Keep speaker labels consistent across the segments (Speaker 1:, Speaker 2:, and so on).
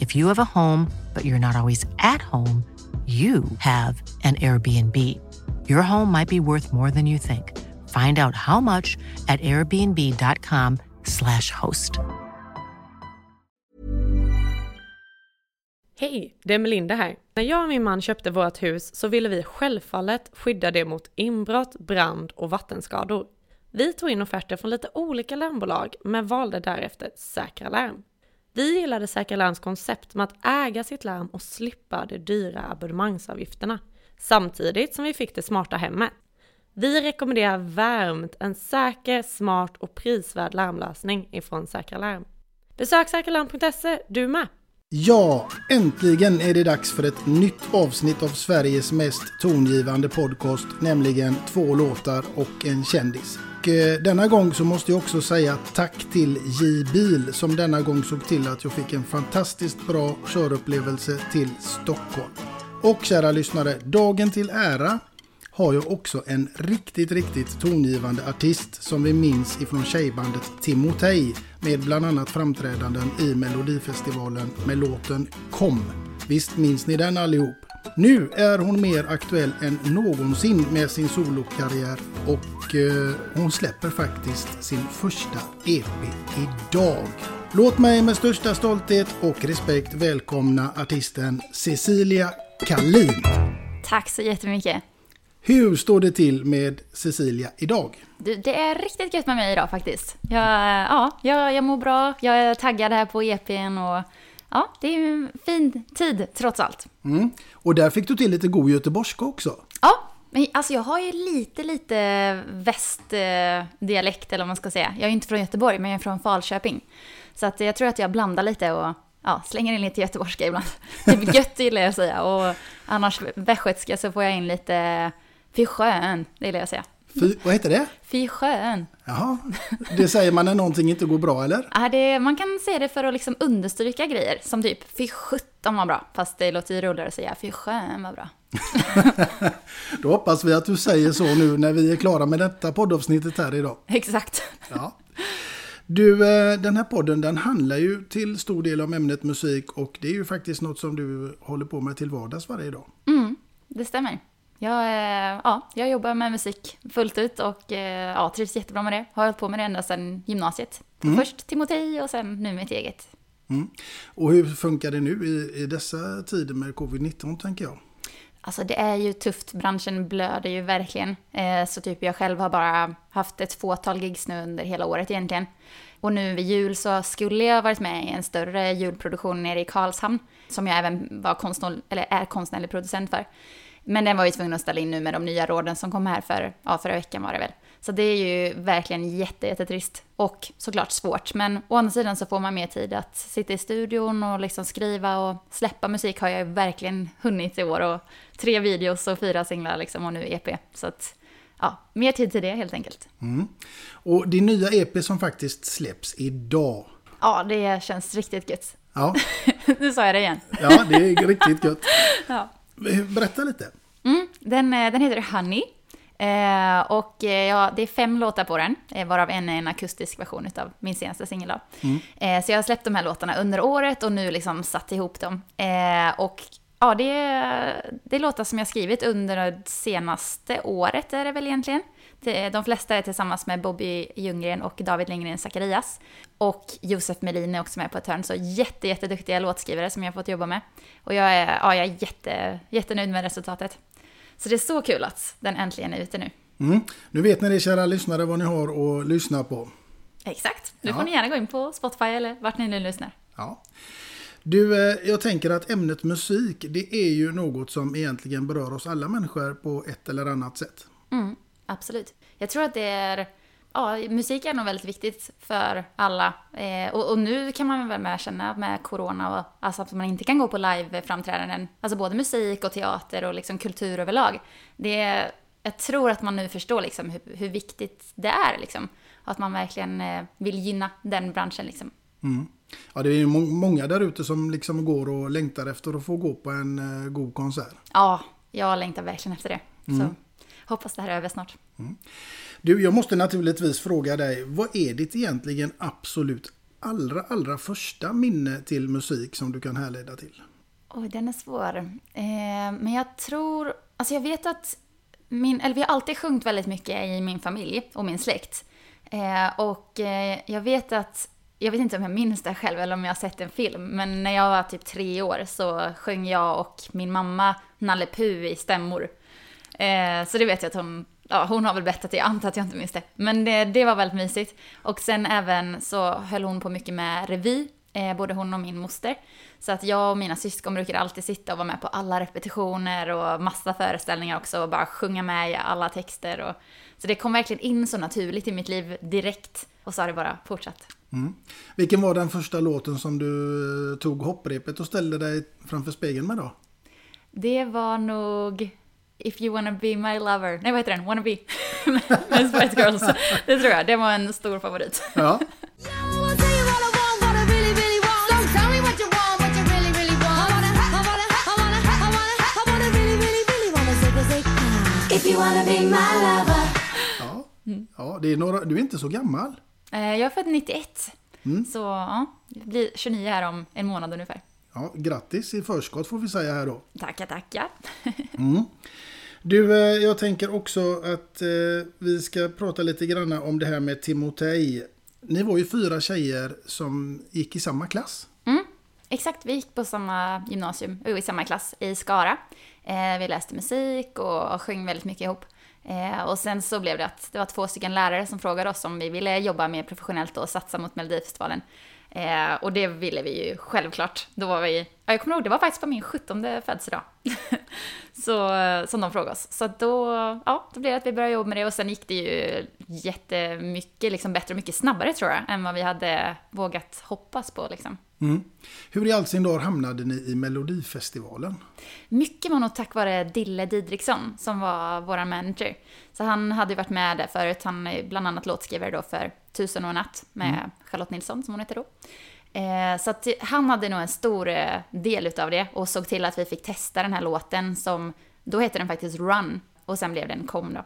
Speaker 1: If you have a home, but you're not always at home, you have an Airbnb. Your home might be worth more than you think. Find out how much at airbnb.com/slash host.
Speaker 2: Hej, det är Melinda här. När jag och min man köpte vårt hus så ville vi självfallet skydda det mot inbrott, brand och vattenskador. Vi tog in offerter från lite olika larmbolag men valde därefter Säkra Larm. Vi gillade Säkra Larms koncept med att äga sitt larm och slippa de dyra abonnemangsavgifterna, samtidigt som vi fick det smarta hemmet. Vi rekommenderar varmt en säker, smart och prisvärd larmlösning ifrån Säkra Larm. Besök säkralarm.se du med!
Speaker 3: Ja, äntligen är det dags för ett nytt avsnitt av Sveriges mest tongivande podcast, nämligen Två låtar och en kändis. Och eh, denna gång så måste jag också säga tack till J-bil som denna gång såg till att jag fick en fantastiskt bra körupplevelse till Stockholm. Och kära lyssnare, dagen till ära har jag också en riktigt, riktigt tongivande artist som vi minns ifrån tjejbandet Timotej med bland annat framträdanden i Melodifestivalen med låten Kom. Visst minns ni den allihop? Nu är hon mer aktuell än någonsin med sin solokarriär och eh, hon släpper faktiskt sin första EP idag. Låt mig med största stolthet och respekt välkomna artisten Cecilia Kalin.
Speaker 4: Tack så jättemycket.
Speaker 3: Hur står det till med Cecilia idag?
Speaker 4: Du, det är riktigt gött med mig idag faktiskt. Jag, ja, jag, jag mår bra, jag är taggad här på EPn och ja, det är en fin tid trots allt.
Speaker 3: Mm. Och där fick du till lite god göteborgska också.
Speaker 4: Ja, men alltså jag har ju lite, lite västdialekt eller vad man ska säga. Jag är inte från Göteborg, men jag är från Falköping. Så att jag tror att jag blandar lite och ja, slänger in lite göteborgska ibland. Typ gött gillar jag att säga. Och annars västgötska så får jag in lite fy skön, det gillar jag att säga.
Speaker 3: Fy, vad heter det?
Speaker 4: Fy skön.
Speaker 3: Jaha, det säger man när någonting inte går bra eller?
Speaker 4: Ja, det, man kan säga det för att liksom understryka grejer, som typ fy sjutton var bra, fast det låter ju roligare att säga fy skön var bra.
Speaker 3: Då hoppas vi att du säger så nu när vi är klara med detta poddavsnittet här idag.
Speaker 4: Exakt.
Speaker 3: Ja. Du, eh, den här podden den handlar ju till stor del om ämnet musik och det är ju faktiskt något som du håller på med till vardags varje dag.
Speaker 4: Mm, det stämmer. Jag, eh, ja, jag jobbar med musik fullt ut och eh, ja, trivs jättebra med det. Har hållit på med det ända sedan gymnasiet. Mm. Först Timotej och sen nu mitt eget.
Speaker 3: Mm. Och hur funkar det nu i, i dessa tider med covid-19 tänker jag?
Speaker 4: Alltså det är ju tufft, branschen blöder ju verkligen. Eh, så typ jag själv har bara haft ett fåtal gigs nu under hela året egentligen. Och nu vid jul så skulle jag varit med i en större julproduktion nere i Karlshamn. Som jag även var konstnär, eller är konstnärlig producent för. Men den var ju tvungen att ställa in nu med de nya råden som kom här för, ja, förra veckan var det väl. Så det är ju verkligen jätte, jättetrist. Och såklart svårt. Men å andra sidan så får man mer tid att sitta i studion och liksom skriva och släppa musik har jag ju verkligen hunnit i år. Och tre videos och fyra singlar liksom och nu EP. Så att, ja, mer tid till det helt enkelt.
Speaker 3: Och din nya EP som faktiskt släpps idag.
Speaker 4: Ja, det känns riktigt gött.
Speaker 3: Ja,
Speaker 4: nu sa jag det igen.
Speaker 3: ja det är riktigt gött.
Speaker 4: Ja.
Speaker 3: Berätta lite.
Speaker 4: Mm, den, eh, den heter Honey. Eh, och eh, ja, det är fem låtar på den, eh, varav en är en akustisk version av min senaste singel. då. Eh, så jag har släppt de här låtarna under året och nu liksom satt ihop dem. Och ja, det är, det är låtar som jag skrivit under det senaste året är det väl egentligen. De flesta är tillsammans med Bobby Ljunggren och David Lindgren Zacharias. Och Josef Melin är också med på ett hörn, så jätte, jätteduktiga låtskrivare som jag har fått jobba med. Och jag är, ja, jag är jätte, jättenöjd med resultatet. Så det är så kul att den äntligen är ute nu.
Speaker 3: Mm. Nu vet ni det kära lyssnare vad ni har att lyssna på.
Speaker 4: Exakt. Nu
Speaker 3: Ja.
Speaker 4: får ni gärna gå in på Spotify eller vart ni nu lyssnar.
Speaker 3: Ja. Du, eh, jag tänker att ämnet musik, det är ju något som egentligen berör oss alla människor på ett eller annat sätt.
Speaker 4: Mm, absolut. Jag tror att det är... Ja, musik är nog väldigt viktigt för alla. Eh, och, och nu kan man väl med känna med corona och alltså att man inte kan gå på live-framträdanden. Alltså både musik och teater och liksom kultur överlag. Det jag tror att man nu förstår liksom hur, hur viktigt det är. Liksom. Att man verkligen eh, vill gynna den branschen. Liksom.
Speaker 3: Ja, det är ju må- många där ute som liksom går och längtar efter att få gå på en eh, god konsert.
Speaker 4: Ja, jag längtar verkligen efter det. Så hoppas det här är över snart.
Speaker 3: Du, jag måste naturligtvis fråga dig, vad är ditt egentligen absolut allra, allra första minne till musik som du kan härleda till?
Speaker 4: Oj, den är svår. Eh, men jag tror... Alltså jag vet att min... Eller vi har alltid sjungit väldigt mycket i min familj och min släkt. Eh, och eh, jag vet att... Jag vet inte om jag minns det själv eller om jag har sett en film. Men när jag var typ tre år så sjöng jag och min mamma Nalle Puh i stämmor. Eh, så det vet jag att hon... Ja, hon har väl berättat det, jag antar att jag inte minns det. Men det, det var väldigt mysigt. Och sen även så höll hon på mycket med revy, eh, både hon och min moster. Så att jag och mina syskon brukade alltid sitta och vara med på alla repetitioner och massa föreställningar också och bara sjunga med i alla texter. Och, så det kom verkligen in så naturligt i mitt liv direkt och så har det bara fortsatt.
Speaker 3: Vilken var den första låten som du eh, tog hopprepet och ställde dig framför spegeln med då?
Speaker 4: Det var nog If you wanna be my lover. Nej, vad heter den? Wanna be. med Spice Girls. Det tror jag. Det var en stor favorit.
Speaker 3: Ja,
Speaker 5: If you wanna be my lover
Speaker 3: ja. ja det är några, du är inte så gammal.
Speaker 4: Eh, Jag är född 91. Så ja, det blir 29 här om en månad ungefär.
Speaker 3: Ja, grattis i förskott får vi säga här då.
Speaker 4: Tackar, tackar.
Speaker 3: Du, eh, jag tänker också att eh, vi ska prata lite grann om det här med Timotej. Ni var ju fyra tjejer som gick i samma klass.
Speaker 4: Mm, exakt, vi gick på samma gymnasium, och i samma klass i Skara. Eh, vi läste musik och, sjöng väldigt mycket ihop. Och sen så blev det att det var två stycken lärare som frågade oss om vi ville jobba mer professionellt och satsa mot Melodifestivalen. Eh, och det ville vi ju självklart. Då var vi, ja, jag kommer ihåg, det var faktiskt på min 17 födelsedag. så, eh, som de frågade oss. Så då, ja, då blev det att vi började jobba med det och sen gick det ju jättemycket liksom bättre och mycket snabbare tror jag, än vad vi hade vågat hoppas på liksom.
Speaker 3: Mm. Hur i all sin dar hamnade ni i Melodifestivalen?
Speaker 4: Mycket var nog tack vare Dille Didriksson som var vår manager. Så han hade ju varit med där förut. Han är bland annat låtskrivare då för Tusen och en natt med Charlotte Nilsson som hon heter då. Eh, så att han hade nog en stor eh, del utav det och såg till att vi fick testa den här låten som, då heter den faktiskt Run och sen blev den Kom då.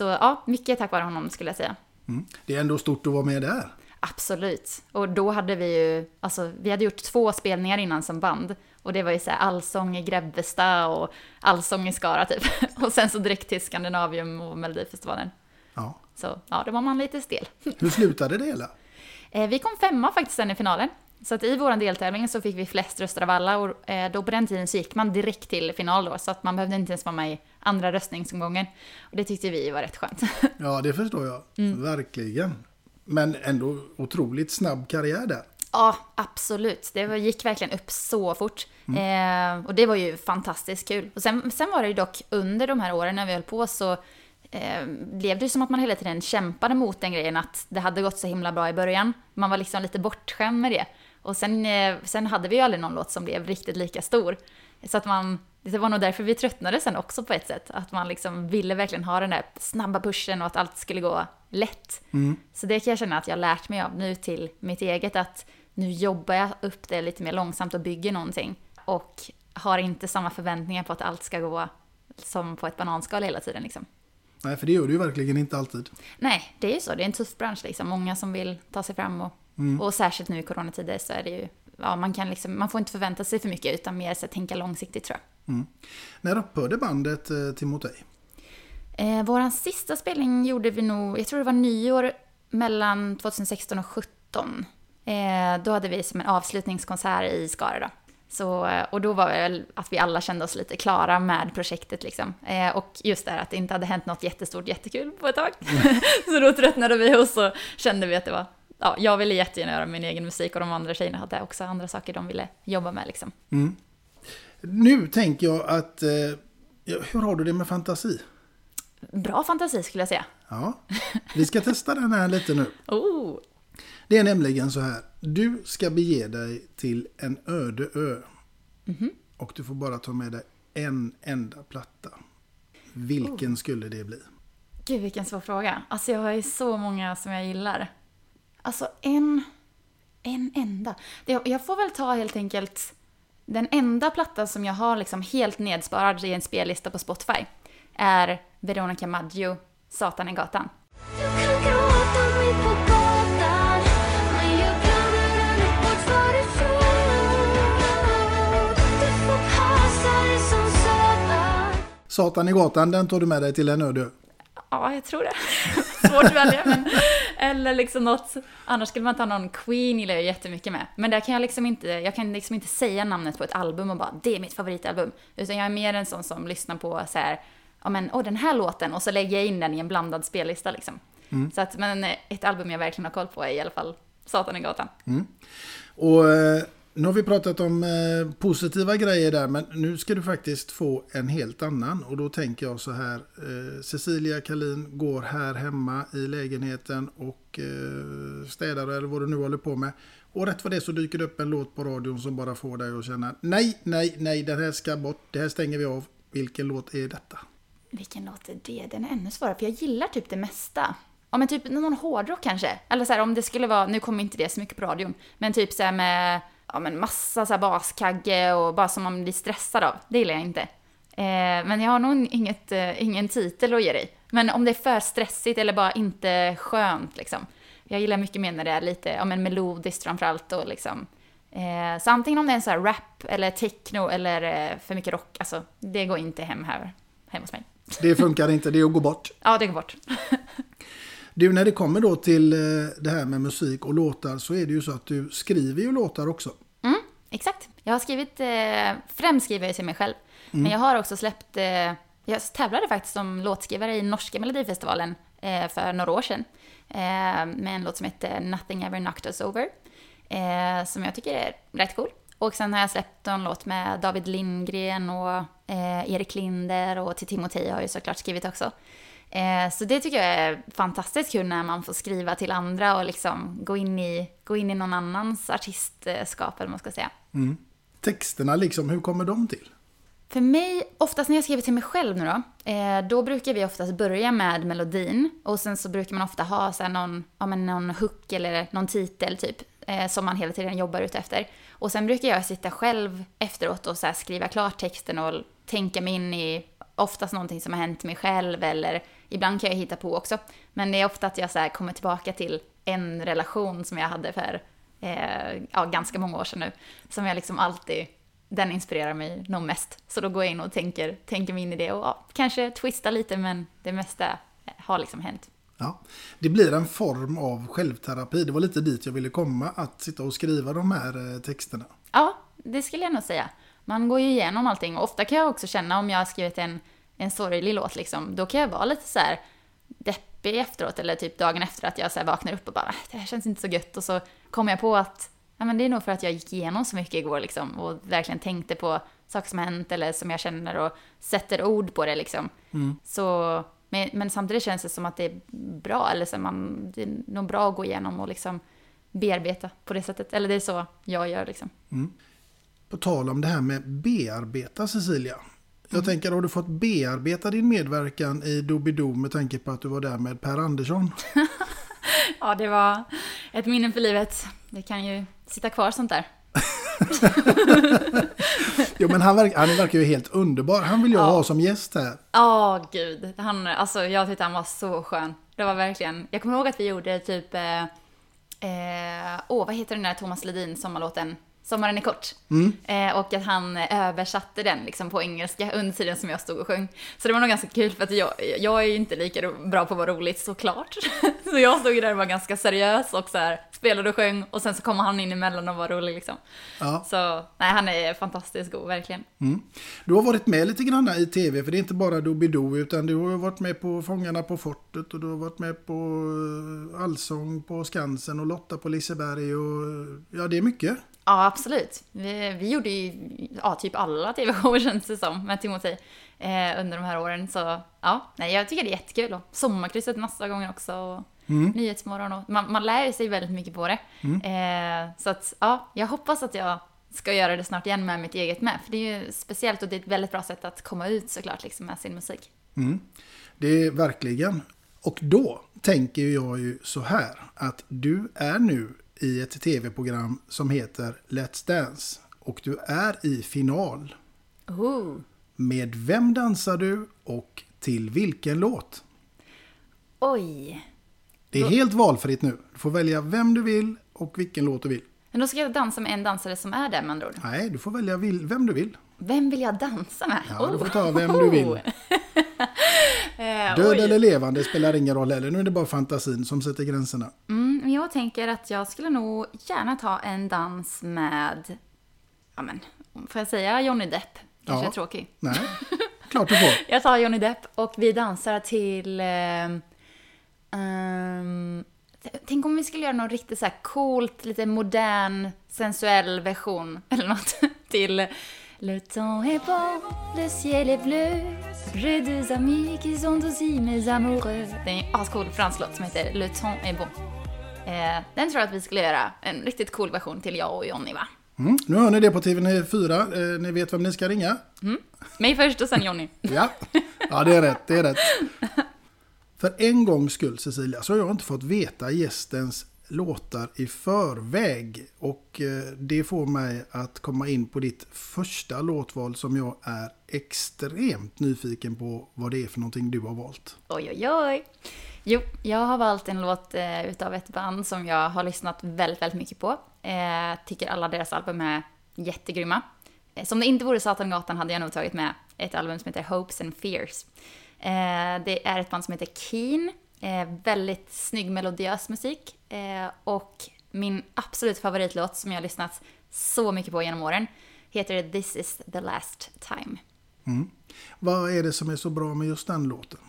Speaker 4: Så ja, mycket tack vare honom skulle jag säga.
Speaker 3: Mm. Det är ändå stort att vara med där.
Speaker 4: Absolut. Och då hade vi ju, alltså vi hade gjort två spelningar innan som band. Och det var ju så här allsång i Grebbestad och allsång i Skara typ. Och sen så direkt till Skandinavium och Melodifestivalen.
Speaker 3: Ja.
Speaker 4: Så ja, då var man lite stel.
Speaker 3: Hur slutade det hela?
Speaker 4: Eh, vi kom femma faktiskt sen i finalen. Så att i vår deltävling så fick vi flest röster av alla och eh, då på den tiden så gick man direkt till final då. Så att man behövde inte ens vara med i andra röstningsomgången. Och det tyckte vi var rätt skönt.
Speaker 3: Ja, det förstår jag. Verkligen. Men ändå otroligt snabb karriär där.
Speaker 4: Ja, absolut. Det gick verkligen upp så fort. Eh, och det var ju fantastiskt kul. Och sen, sen var det ju dock under de här åren när vi höll på så eh, blev det ju som att man hela tiden kämpade mot den grejen att det hade gått så himla bra i början. Man var liksom lite bortskämd med det. Och sen, eh, sen hade vi ju aldrig någon låt som blev riktigt lika stor. Så att man, det var nog därför vi tröttnade sen också på ett sätt. Att man liksom ville verkligen ha den där snabba pushen och att allt skulle gå lätt. Så det kan jag känna att jag har lärt mig av nu till mitt eget att nu jobbar jag upp det lite mer långsamt och bygger någonting. Och har inte samma förväntningar på att allt ska gå som på ett bananskal hela tiden liksom.
Speaker 3: Nej, för det gör du ju verkligen inte alltid.
Speaker 4: Nej, det är ju så. Det är en tuff bransch liksom. Många som vill ta sig fram och, och särskilt nu i coronatider så är det ju, ja man kan liksom, man får inte förvänta sig för mycket utan mer så att tänka långsiktigt tror jag.
Speaker 3: När upphörde bandet eh, Timotej?
Speaker 4: Eh, våran sista spelning gjorde vi nog, jag tror det var nyår mellan 2016 och 2017. Eh, då hade vi som en avslutningskonsert i Skara då. Så, eh, och då var det väl att vi alla kände oss lite klara med projektet liksom. Eh, och just det här att det inte hade hänt något jättestort, jättekul på ett tag. så då tröttnade vi och så kände vi att det var, ja, jag ville jättegärna göra min egen musik och de andra tjejerna hade också andra saker de ville jobba med liksom.
Speaker 3: Nu tänker jag att... Eh, hur har du det med fantasi?
Speaker 4: Bra fantasi skulle jag säga.
Speaker 3: Ja, vi ska testa den här lite nu.
Speaker 4: Oh,
Speaker 3: Det är nämligen så här. Du ska bege dig till en öde ö. Och du får bara ta med dig en enda platta. Vilken skulle det bli?
Speaker 4: Gud vilken svår fråga. Alltså jag har ju så många som jag gillar. Alltså en, en enda. Jag får väl ta helt enkelt den enda plattan som jag har liksom helt nedsparad i en spellista på Spotify är Veronica Maggio, Satan i gatan.
Speaker 5: Satan
Speaker 3: i gatan, den tar du med dig till en öde ö.
Speaker 4: Ja, jag tror det. Svårt att välja, men... Eller liksom något... Annars skulle man ta någon Queen gillar jag jättemycket med. Men där kan jag liksom inte... Jag kan liksom inte säga namnet på ett album och bara det är mitt favoritalbum. Utan jag är mer en sån som lyssnar på så här... Ja men, åh den här låten och så lägger jag in den i en blandad spellista liksom. Så att, men ett album jag verkligen har koll på är i alla fall Satan i gatan.
Speaker 3: Och eh, nu har vi pratat om eh, positiva grejer där, men nu ska du faktiskt få en helt annan. Och då tänker jag så här. Eh, Cecilia Kalin går här hemma i lägenheten och eh, städar eller vad du nu håller på med. Och rätt vad det är så dyker det upp en låt på radion som bara får dig att känna nej, nej, nej, den här ska bort, det här stänger vi av. Vilken låt är detta?
Speaker 4: Vilken låt är det? Den är ännu svårare, för jag gillar typ det mesta. Ja men typ någon hårdrock kanske. Eller så här, om det skulle vara, nu kommer inte det så mycket på radion, men typ så här med ja, men massa så här baskagge och bara som man blir stressad av. Det gillar jag inte. Eh, men jag har nog inget, eh, ingen titel att ge dig. Men om det är för stressigt eller bara inte skönt liksom. Jag gillar mycket mer när det är lite, ja men melodiskt framförallt och liksom. Eh, så antingen om det är en så här rap eller techno eller eh, för mycket rock, alltså det går inte hem här, hemma hos mig.
Speaker 3: Det funkar inte, det är att gå bort.
Speaker 4: Ja, det går bort.
Speaker 3: Du, när det kommer då till eh, det här med musik och låtar så är det ju så att du skriver ju låtar också.
Speaker 4: Mm, exakt. Jag har skrivit, eh, främst skriver jag till mig själv. Men jag har också släppt, eh, jag tävlade faktiskt som låtskrivare i norska melodifestivalen eh, för några år sedan. Eh, med en låt som heter Nothing Ever Knocked Us Over. Eh, som jag tycker är rätt cool. Och sen har jag släppt en låt med David Lindgren och Erik Linder och till Timotej har jag ju såklart skrivit också. Eh, så det tycker jag är fantastiskt kul när man får skriva till andra och liksom gå in i, gå in i någon annans artistskap eller man ska säga.
Speaker 3: Texterna liksom, hur kommer de till?
Speaker 4: För mig, oftast när jag skriver till mig själv nu då, eh, då brukar vi oftast börja med melodin och sen så brukar man ofta ha så någon, ja, men någon hook eller någon titel typ, eh, som man hela tiden jobbar ut efter. Och sen brukar jag sitta själv efteråt och så skriva klart texten och tänka mig in i oftast någonting som har hänt mig själv eller ibland kan jag hitta på också. Men det är ofta att jag så kommer tillbaka till en relation som jag hade för eh, ja, ganska många år sedan nu. Som jag liksom alltid, den inspirerar mig nog mest. Så då går jag in och tänker, tänker mig in i det och ja, kanske twista lite men det mesta har liksom hänt.
Speaker 3: Ja, det blir en form av självterapi. Det var lite dit jag ville komma, att sitta och skriva de här eh, texterna.
Speaker 4: Ja, det skulle jag nog säga. Man går ju igenom allting och ofta kan jag också känna om jag har skrivit en, en sorglig låt liksom, då kan jag vara lite så här deppig efteråt eller typ dagen efter att jag så vaknar upp och bara "Äh, det här känns inte så gött och så kommer jag på att ja, men det är nog för att jag gick igenom så mycket igår liksom och verkligen tänkte på saker som har hänt eller som jag känner och sätter ord på det liksom. Så, men, men samtidigt känns det som att det är bra eller så man, det är nog bra att gå igenom och liksom bearbeta på det sättet. Eller det är så jag gör liksom.
Speaker 3: På tal om det här med bearbeta Cecilia. Jag tänker, har du fått bearbeta din medverkan i Doobidoo med tanke på att du var där med Per Andersson?
Speaker 4: Ja, det var ett minne för livet. Det kan ju sitta kvar sånt där.
Speaker 3: Jo men han, verkar, han verkar ju helt underbar. Han vill jag
Speaker 4: Ja.
Speaker 3: ha som gäst här.
Speaker 4: Ja, gud. Han, alltså, jag tyckte han var så skön. Det var verkligen... Jag kommer ihåg att vi gjorde typ... Åh, eh, eh, åh, vad heter den där Thomas Ledin sommarlåten? Sommaren är kort. Eh, och att han översatte den liksom på engelska under tiden som jag stod och sjöng. Så det var nog ganska kul för att jag, jag är ju inte lika bra på att vara roligt såklart. så jag stod ju där och var ganska seriös och så här, spelade och sjöng och sen så kom han in emellan och var rolig liksom.
Speaker 3: Ja.
Speaker 4: Så nej, han är fantastiskt god, verkligen.
Speaker 3: Du har varit med lite grann i tv, för det är inte bara Doobidoo, utan du har varit med på Fångarna på fortet och du har varit med på eh, Allsång på Skansen och Lotta på Liseberg och ja, det är mycket.
Speaker 4: Ja, absolut. Vi, vi gjorde ju ja, typ alla tv-shower känns det som med Timothy eh, under de här åren. Så ja, nej, jag tycker det är jättekul. Och Sommarkrysset massa gånger också. Och Nyhetsmorgon och man, man lär sig väldigt mycket på det. Eh, så att ja, jag hoppas att jag ska göra det snart igen med mitt eget med. För det är ju speciellt och det är ett väldigt bra sätt att komma ut såklart liksom, med sin musik.
Speaker 3: Det är verkligen. Och då tänker jag ju så här att du är nu i ett tv-program som heter Let's Dance och du är i final.
Speaker 4: Ooh.
Speaker 3: Med vem dansar du och till vilken låt?
Speaker 4: Oj.
Speaker 3: Det är helt valfritt nu. Du får välja vem du vill och vilken låt du vill.
Speaker 4: Men då ska jag dansa med en dansare som är där med andra ord.
Speaker 3: Nej, du får välja vem du vill.
Speaker 4: Vem vill jag dansa med?
Speaker 3: Ja, du får ta vem du vill.
Speaker 4: Eh,
Speaker 3: Död
Speaker 4: oj.
Speaker 3: eller levande spelar ingen roll heller. Nu är det bara fantasin som sätter gränserna.
Speaker 4: Mm, men jag tänker att jag skulle nog gärna ta en dans med, ja men, får jag säga Johnny Depp? Kanske
Speaker 3: Ja.
Speaker 4: är tråkig.
Speaker 3: Nej, klart du får.
Speaker 4: Jag tar Johnny Depp och vi dansar till... ehm, t- tänk om vi skulle göra någon riktigt så här coolt, lite modern, sensuell version eller något till Le temps est bon, le ciel est bleu J'ai deux amis qui sont aussi mes amoureux Det är en ascool fransk låt som heter Le temps est bon. Eh, den tror jag att vi skulle göra en riktigt cool version till jag och Johnny va?
Speaker 3: Mm, nu hör ni det på TV4. Eh, ni vet vem ni ska ringa.
Speaker 4: Mig först och sen Johnny.
Speaker 3: Ja, ja det är rätt. Det är rätt. För en gångs skull Cecilia så har jag inte fått veta gästens låtar i förväg. Och eh, det får mig att komma in på ditt första låtval som jag är extremt nyfiken på vad det är för någonting du har valt.
Speaker 4: Oj, oj, oj. Jo, jag har valt en låt eh, utav ett band som jag har lyssnat väldigt, väldigt mycket på. Eh, tycker alla deras album är jättegrymma. Eh, som det inte vore Satangatan hade jag nog tagit med ett album som heter Hopes and Fears. Eh, det är ett band som heter Keen. Eh, väldigt snygg melodiös musik. Eh, och min absolut favoritlåt som jag har lyssnat så mycket på genom åren heter This is the last time.
Speaker 3: Vad är det som är så bra med just den låten?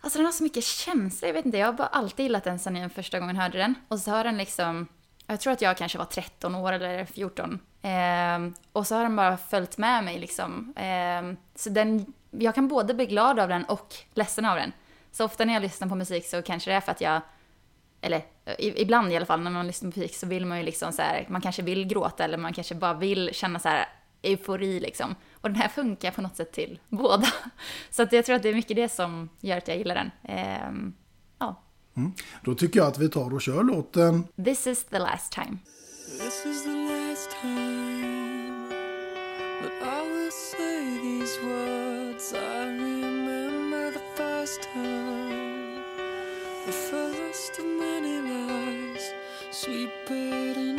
Speaker 4: Alltså den har så mycket känsla, jag vet inte, jag har bara alltid gillat den sen jag första gången hörde den. Och så har den liksom, jag tror att jag kanske var 13 år eller 14. Ehm, och så har den bara följt med mig liksom. Ehm, så den, jag kan både bli glad av den och ledsen av den. Så ofta när jag lyssnar på musik så kanske det är för att jag, eller ibland i alla fall när man lyssnar på musik så vill man ju liksom så här, man kanske vill gråta eller man kanske bara vill känna så här eufori liksom. Och den här funkar på något sätt till båda. Så att jag tror att det är mycket det som gör att jag gillar den. Ehm, ja.
Speaker 3: Då tycker jag att vi tar och kör låten
Speaker 4: This is the last time.
Speaker 6: This is the last time that I will say these words. I of many lies. Sweep it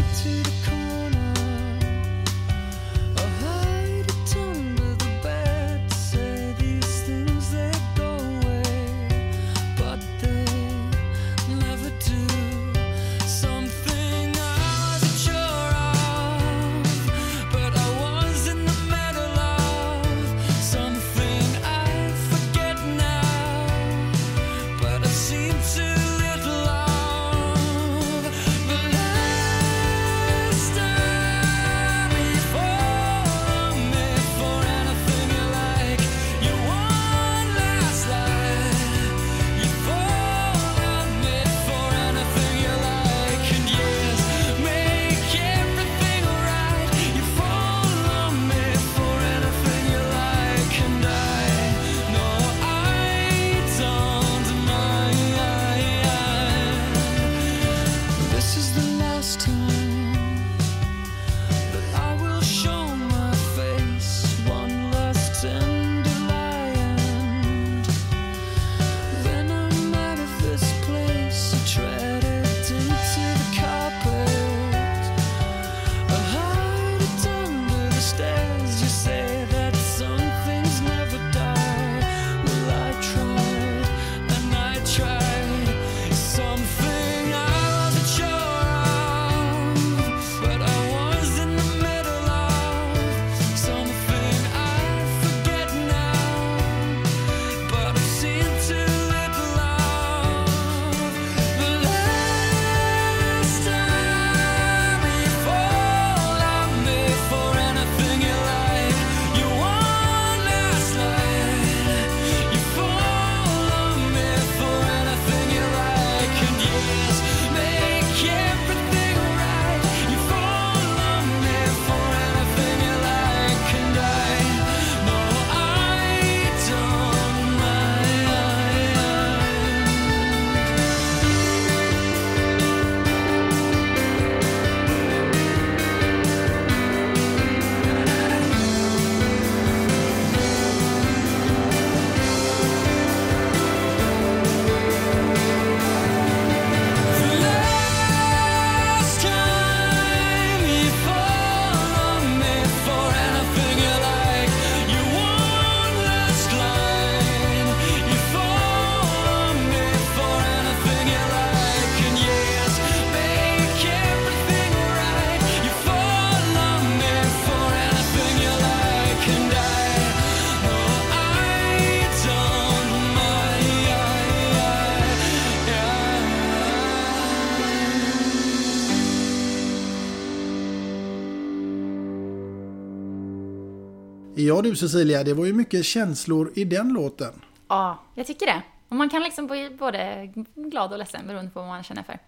Speaker 3: Ja du Cecilia, det var ju mycket känslor i den låten.
Speaker 4: Ja, jag tycker det. Och man kan liksom bli både glad och ledsen beroende på vad man känner för.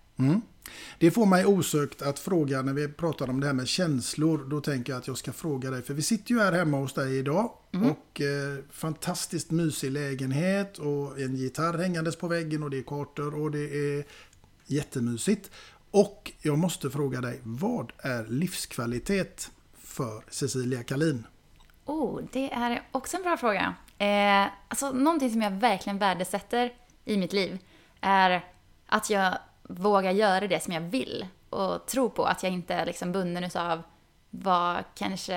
Speaker 3: Det får mig osökt att fråga när vi pratar om det här med känslor. Då tänker jag att jag ska fråga dig. För vi sitter ju här hemma hos dig idag. Och eh, fantastiskt mysig lägenhet och en gitarr hängandes på väggen och det är kartor och det är jättemysigt. Och jag måste fråga dig, vad är livskvalitet för Cecilia Kalin?
Speaker 4: Oh, det är också en bra fråga. Eh, alltså, någonting som jag verkligen värdesätter i mitt liv är att jag vågar göra det som jag vill och tro på att jag inte är liksom bunden av vad kanske,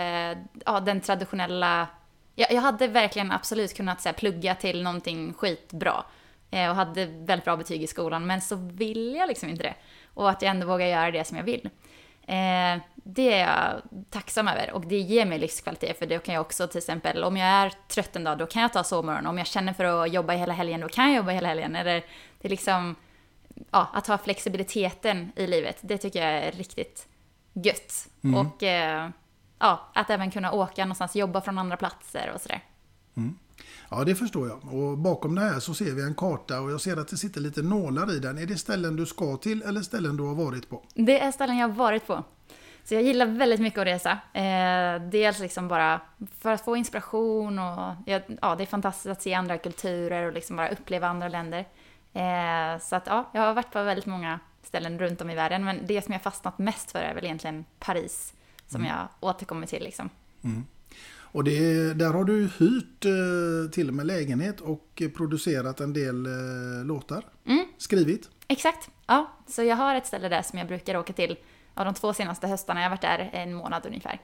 Speaker 4: ja, den traditionella... Jag, jag hade verkligen absolut kunnat så här, plugga till någonting skitbra eh, och hade väldigt bra betyg i skolan, men så vill jag liksom inte det. Och att jag ändå vågar göra det som jag vill. Eh, det är jag tacksam över och det ger mig livskvalitet för då kan jag också till exempel om jag är trött en dag då kan jag ta sovmorgon. Om jag känner för att jobba hela helgen då kan jag jobba hela helgen. Eller det är liksom, ja, att ha flexibiliteten i livet, det tycker jag är riktigt gött. Och eh, ja, att även kunna åka någonstans, jobba från andra platser och sådär.
Speaker 3: Ja, det förstår jag. Och bakom det här så ser vi en karta och jag ser att det sitter lite nålar i den. Är det ställen du ska till eller ställen du har varit på?
Speaker 4: Det är ställen jag har varit på. Så jag gillar väldigt mycket att resa. Eh, dels liksom bara för att få inspiration och ja, det är fantastiskt att se andra kulturer och liksom bara uppleva andra länder. Eh, så att ja, jag har varit på väldigt många ställen runt om i världen men det som jag fastnat mest för är väl egentligen Paris som jag återkommer till liksom.
Speaker 3: Och det, där har du hyrt eh, till och med lägenhet och producerat en del eh, låtar. Skrivit.
Speaker 4: Exakt. Ja, så jag har ett ställe där som jag brukar åka till ja, de två senaste höstarna. Jag har varit där en månad ungefär.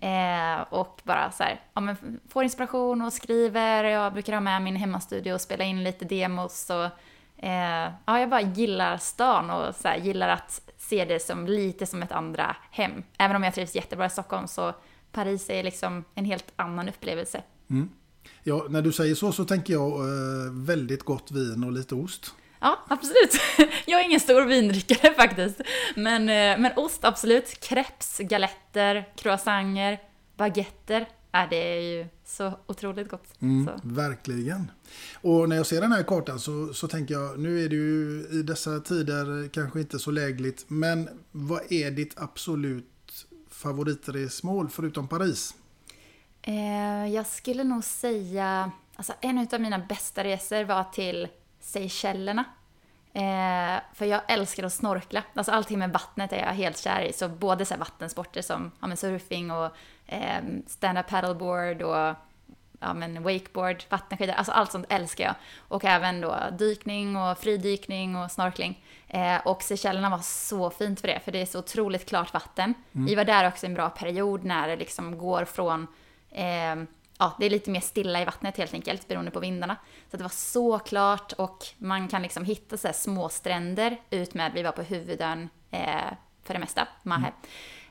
Speaker 4: Eh, och bara så här, ja, men får inspiration och skriver. Jag brukar ha med min hemmastudio och spela in lite demos. Och, eh, ja, jag bara gillar stan och så här, gillar att se det som lite som ett andra hem. Även om jag trivs jättebra i Stockholm så Paris är liksom en helt annan upplevelse.
Speaker 3: Ja, när du säger så så tänker jag eh, väldigt gott vin och lite ost.
Speaker 4: Ja, absolut. Jag är ingen stor vindrickare faktiskt. Men, eh, men ost, absolut. Crepes, galetter, croissanter, baguetter. Äh, det är ju så otroligt gott. Så.
Speaker 3: Verkligen. Och när jag ser den här kartan så, så tänker jag, nu är det ju i dessa tider kanske inte så lägligt, men vad är ditt absolut favoritresmål förutom Paris?
Speaker 4: Eh, jag skulle nog säga, alltså en av mina bästa resor var till Seychellerna. Eh, för jag älskar att snorkla. Alltså allting med vattnet är jag helt kär i. Så både så vattensporter som ja, surfing och eh, stand-up paddleboard och ja, men wakeboard, vattenskidor, alltså allt sånt älskar jag. Och även då dykning och fridykning och snorkling. Eh, och Seychellerna var så fint för det, för det är så otroligt klart vatten. Vi var där också i en bra period när det liksom går från eh, ja, det är lite mer stilla i vattnet helt enkelt beroende på vindarna. Så det var så klart och man kan liksom hitta så små stränder ut med, vi var på huvudön eh, för det mesta, Mahe.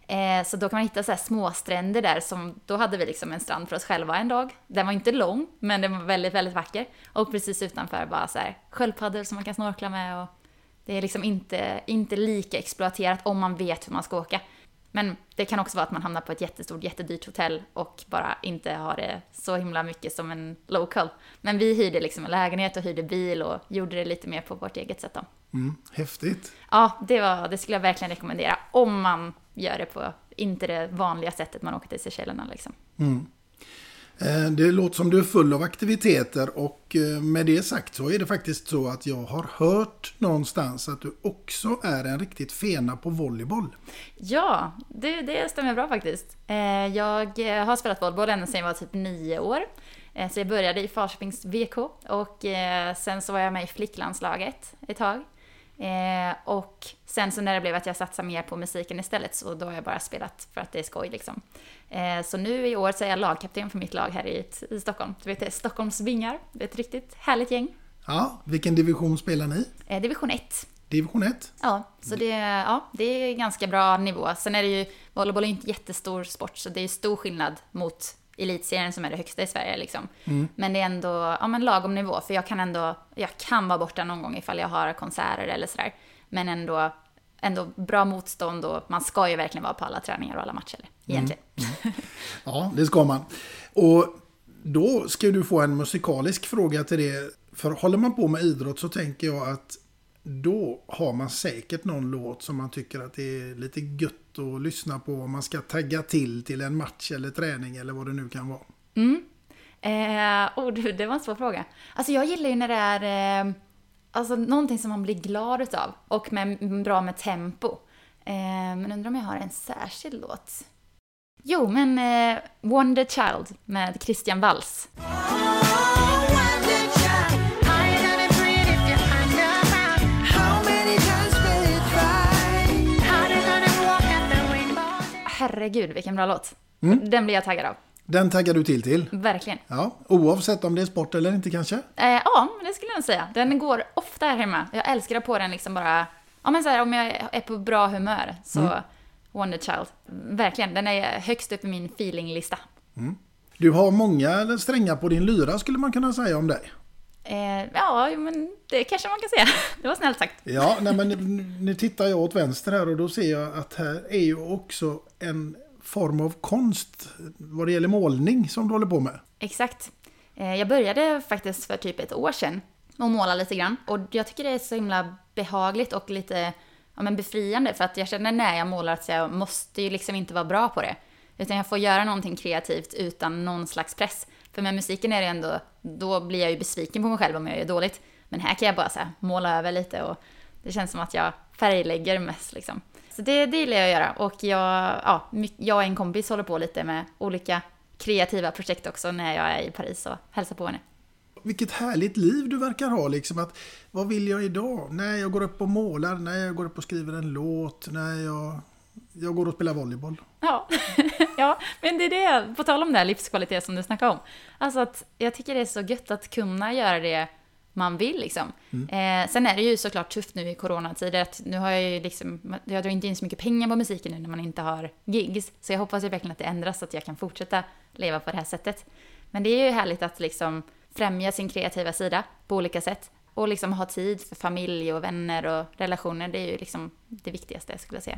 Speaker 4: Eh, så då kan man hitta så små stränder där som, då hade vi liksom en strand för oss själva en dag. Den var inte lång, men den var väldigt, väldigt vacker. Och precis utanför bara så här sköldpaddor som man kan snorkla med och det är liksom inte, inte lika exploaterat om man vet hur man ska åka. Men det kan också vara att man hamnar på ett jättestort, jättedyrt hotell och bara inte har det så himla mycket som en local. Men vi hyrde liksom en lägenhet och hyrde bil och gjorde det lite mer på vårt eget sätt då.
Speaker 3: Mm, häftigt.
Speaker 4: Ja, det, var, det skulle jag verkligen rekommendera om man gör det på inte det vanliga sättet man åker till Seychellerna liksom.
Speaker 3: Eh, Eh, det låter som du är full av aktiviteter och eh, med det sagt så är det faktiskt så att jag har hört någonstans att du också är en riktigt fena på volleyboll.
Speaker 4: Ja, det, det stämmer bra faktiskt. Eh, jag har spelat volleyboll ända sedan jag var typ nio år. Så jag började i Falköpings VK och sen så var jag med i flicklandslaget ett tag. Eh, Och sen så när det blev att jag satsade mer på musiken istället så då har jag bara spelat för att det är skoj liksom. Eh, Så nu i år så är jag lagkapten för mitt lag här i, i Stockholm. Du vet, det är Stockholms Vingar. Det är ett riktigt härligt gäng.
Speaker 3: Ja, vilken division spelar ni?
Speaker 4: Eh, Division 1.
Speaker 3: Division 1?
Speaker 4: Ja, så det, ja, det är ganska bra nivå. Sen är det ju, volleyboll är ju inte jättestor sport, så det är stor skillnad mot elitserien som är det högsta i Sverige liksom. Men det är ändå, ja men lagom nivå, för jag kan ändå, jag kan vara borta någon gång ifall jag har konserter eller sådär. Men ändå, ändå bra motstånd och man ska ju verkligen vara på alla träningar och alla matcher. egentligen.
Speaker 3: Ja, det ska man. Och då ska du få en musikalisk fråga till det. För håller man på med idrott så tänker jag att då har man säkert någon låt som man tycker att det är lite gött att lyssna på om man ska tagga till till en match eller träning eller vad det nu kan vara. Mm.
Speaker 4: Eh, oh, du, det var en svår fråga. Alltså jag gillar ju när det är eh, alltså, någonting som man blir glad utav och med, bra med tempo. Eh, men undrar om jag har en särskild låt? Jo, men eh, Wonder Child med Christian Walls. Herregud, vilken bra låt. Den blir jag taggad av.
Speaker 3: Den taggar du till till.
Speaker 4: Verkligen.
Speaker 3: Ja, oavsett om det är sport eller inte kanske.
Speaker 4: Eh, ja, det skulle jag nog säga. Den går ofta här hemma. Jag älskar att på den liksom bara... Ja, men så här, om jag är på bra humör så Wonder Child. Verkligen, den är högst upp i min feelinglista.
Speaker 3: Du har många strängar på din lyra skulle man kunna säga om dig.
Speaker 4: Eh, ja, men det kanske man kan säga. Det var snällt sagt.
Speaker 3: Ja, nej, men nu, tittar jag åt vänster här och då ser jag att här är ju också en form av konst vad det gäller målning som du håller på med.
Speaker 4: Exakt. Eh, jag började faktiskt för typ ett år sedan att måla lite grann. Och jag tycker det är så himla behagligt och lite ja, men befriande. För att jag känner när jag målar att jag måste ju liksom inte vara bra på det. Utan jag får göra någonting kreativt utan någon slags press. För med musiken är det ändå, då blir jag ju besviken på mig själv om jag gör dåligt. Men här kan jag bara så här, måla över lite och det känns som att jag färglägger mest liksom. Så det, det gillar jag att göra och jag, ja, jag och en kompis håller på lite med olika kreativa projekt också när jag är i Paris och hälsar på henne.
Speaker 3: Vilket härligt liv du verkar ha. Liksom att, vad vill jag idag? Nej, jag går upp och målar. Nej, jag går upp och skriver en låt. Nej, jag, jag går och spelar volleyboll.
Speaker 4: Ja. ja, men det är det, på tal om det här livskvalitet som du snackade om. Alltså att jag tycker det är så gött att kunna göra det man vill liksom. Eh, sen är det ju såklart tufft nu i coronatider. Att nu har jag ju liksom, jag drar inte in så mycket pengar på musiken nu när man inte har gigs. Så jag hoppas ju verkligen att det ändras så att jag kan fortsätta leva på det här sättet. Men det är ju härligt att liksom främja sin kreativa sida på olika sätt. Och liksom ha tid för familj och vänner och relationer. Det är ju liksom det viktigaste skulle jag säga.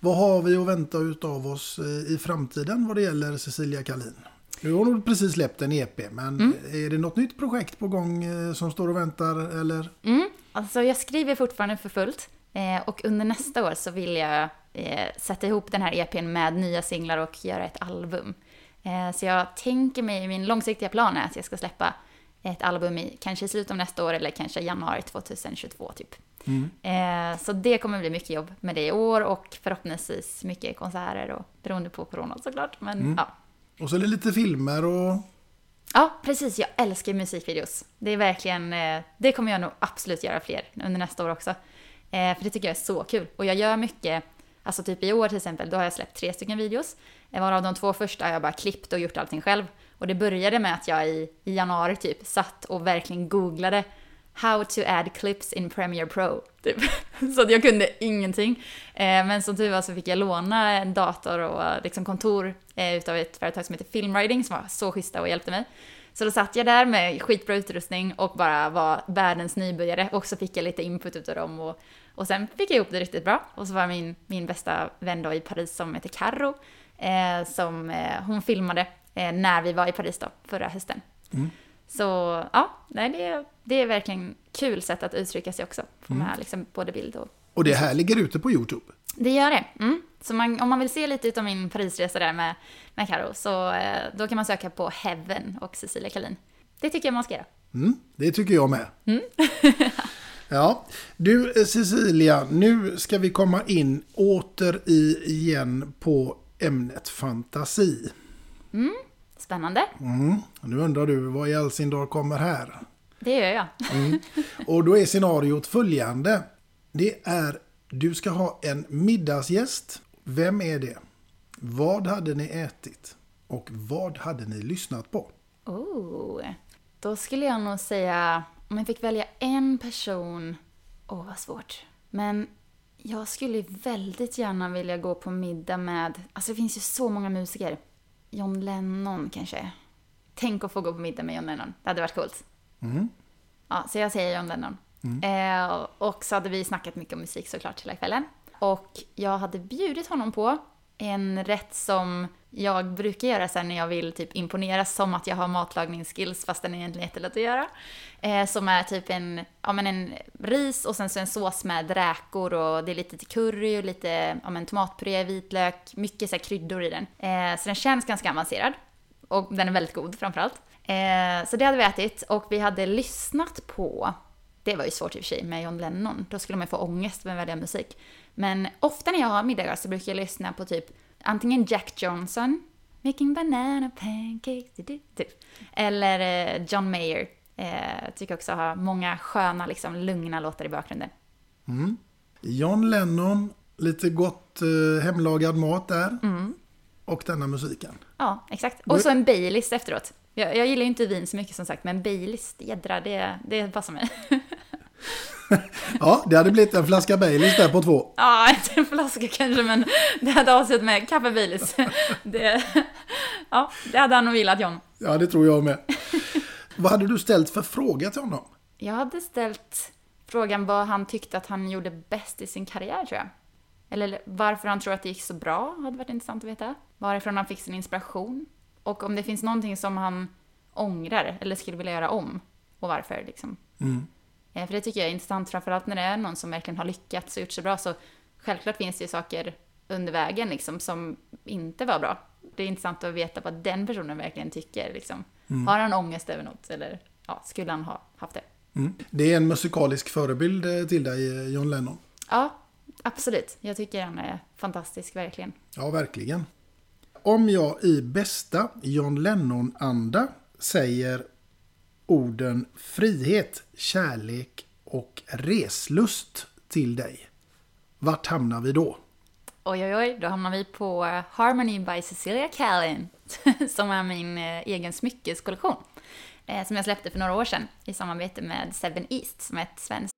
Speaker 3: Vad har vi att vänta utav oss i framtiden vad det gäller Cecilia Kalin? Nu har hon precis släppt en EP, men är det något nytt projekt på gång eh, som står och väntar? Eller?
Speaker 4: Mm, alltså jag skriver fortfarande för fullt. Eh, och under nästa år så vill jag eh, sätta ihop den här EPn med nya singlar och göra ett album. Så jag tänker mig, min långsiktiga plan är att jag ska släppa ett album i kanske i slutet av nästa år eller kanske januari 2022 typ. Eh, så det kommer bli mycket jobb med det i år och förhoppningsvis mycket konserter och beroende på corona såklart. Men ja.
Speaker 3: Och så är det lite filmer och...
Speaker 4: Ja, precis. Jag älskar musikvideos. Det är verkligen, eh, det kommer jag nog absolut göra fler under nästa år också. Eh, För det tycker jag är så kul. Och jag gör mycket, alltså typ i år till exempel, då har jag släppt tre stycken videos. Varav de två första har jag bara klippt och gjort allting själv. Och det började med att jag i, i januari typ satt och verkligen googlade How to add clips in Premiere Pro. Typ. Så att jag kunde ingenting. Eh, men som tur var så fick jag låna en dator och eh, liksom kontor eh, utav ett företag som heter Filmwriting som var så schyssta och hjälpte mig. Så då satt jag där med skitbra utrustning och bara var världens nybörjare och så fick jag lite input utav dem och, och sen fick jag ihop det riktigt bra. Och så var min, min bästa vän då i Paris som heter Carro eh, som eh, hon filmade när vi var i Paris då förra hösten. Så ja, nej, det, är, det är verkligen kul sätt att uttrycka sig också. Få med liksom både bild och...
Speaker 3: Och det här ligger ute på Youtube.
Speaker 4: Det gör det. Mm. Så man, om man vill se lite av min Parisresa där med, med Karo så eh, då kan man söka på Heaven och Cecilia Kalin. Det tycker jag man ska göra.
Speaker 3: Mm, det tycker jag med. ja, du eh, Cecilia, nu ska vi komma in åter i igen på ämnet fantasi.
Speaker 4: Spännande.
Speaker 3: Mm. Nu undrar du vad i all sin dar kommer här?
Speaker 4: Det gör jag.
Speaker 3: Och då är scenariot följande. Det är, du ska ha en middagsgäst. Vem är det? Vad hade ni ätit? Och vad hade ni lyssnat på?
Speaker 4: Oh. Då skulle jag nog säga, om jag fick välja en person, åh vad svårt. Men jag skulle väldigt gärna vilja gå på middag med, alltså det finns ju så många musiker. John Lennon kanske. Tänk att få gå på middag med John Lennon, det hade varit coolt. Ja, så jag säger John Lennon. Eh, och så hade vi snackat mycket om musik såklart hela kvällen. Och jag hade bjudit honom på En rätt som jag brukar göra sen när jag vill typ imponera som att jag har matlagningsskills fast den är egentligen jättelätt att göra. Eh, som är typ en, ja, men en ris och sen så en sås med räkor och det är lite till curry och lite ja, men tomatpuré, vitlök, mycket så här kryddor i den. Eh, så den känns ganska avancerad. Och den är väldigt god framförallt. Eh, så det hade vi ätit och vi hade lyssnat på, det var ju svårt i och för sig med John Lennon, då skulle man ju få ångest med att välja musik. Men ofta när jag har middagar så brukar jag lyssna på typ antingen Jack Johnson, Making banana pancakes, du. eller eh, John Mayer. Eh, tycker också har många sköna, liksom, lugna låtar i bakgrunden.
Speaker 3: John Lennon, lite gott eh, hemlagad mat där.
Speaker 4: Mm.
Speaker 3: Och denna musiken.
Speaker 4: Ja, exakt. Och så en Baileys efteråt. Jag, jag gillar ju inte vin så mycket som sagt, men Baileys, jädrar, det, det passar mig.
Speaker 3: Ja, det hade blivit en flaska Baileys där på två.
Speaker 4: Ja, inte en flaska kanske, men det hade avsett med kaffe Baileys. Det, ja, det hade han nog gillat, John.
Speaker 3: Ja, det tror jag med. Vad hade du ställt för fråga till honom?
Speaker 4: Jag hade ställt frågan vad han tyckte att han gjorde bäst i sin karriär, tror jag. Eller varför han tror att det gick så bra, hade varit intressant att veta. Varifrån han fick sin inspiration. Och om det finns någonting som han ångrar eller skulle vilja göra om. Och varför, liksom. Eh, För det tycker jag är intressant, framförallt när det är någon som verkligen har lyckats och gjort så bra. Så självklart finns det ju saker under vägen liksom, som inte var bra. Det är intressant att veta vad den personen verkligen tycker. Liksom. Har han ångest över något? Eller ja, skulle han ha haft det?
Speaker 3: Mm. Det är en musikalisk förebild eh, till dig, eh, John Lennon.
Speaker 4: Ja, absolut. Jag tycker han är fantastisk, verkligen.
Speaker 3: Ja, verkligen. Om jag i bästa John Lennon-anda säger orden frihet, kärlek och reslust till dig. Vart hamnar vi då?
Speaker 4: Oj, oj, oj, då hamnar vi på eh, Harmony by Cecilia Callin som är min eh, egen smyckeskollektion. Eh, som jag släppte för några år sedan i samarbete med Seven East, som är ett svenskt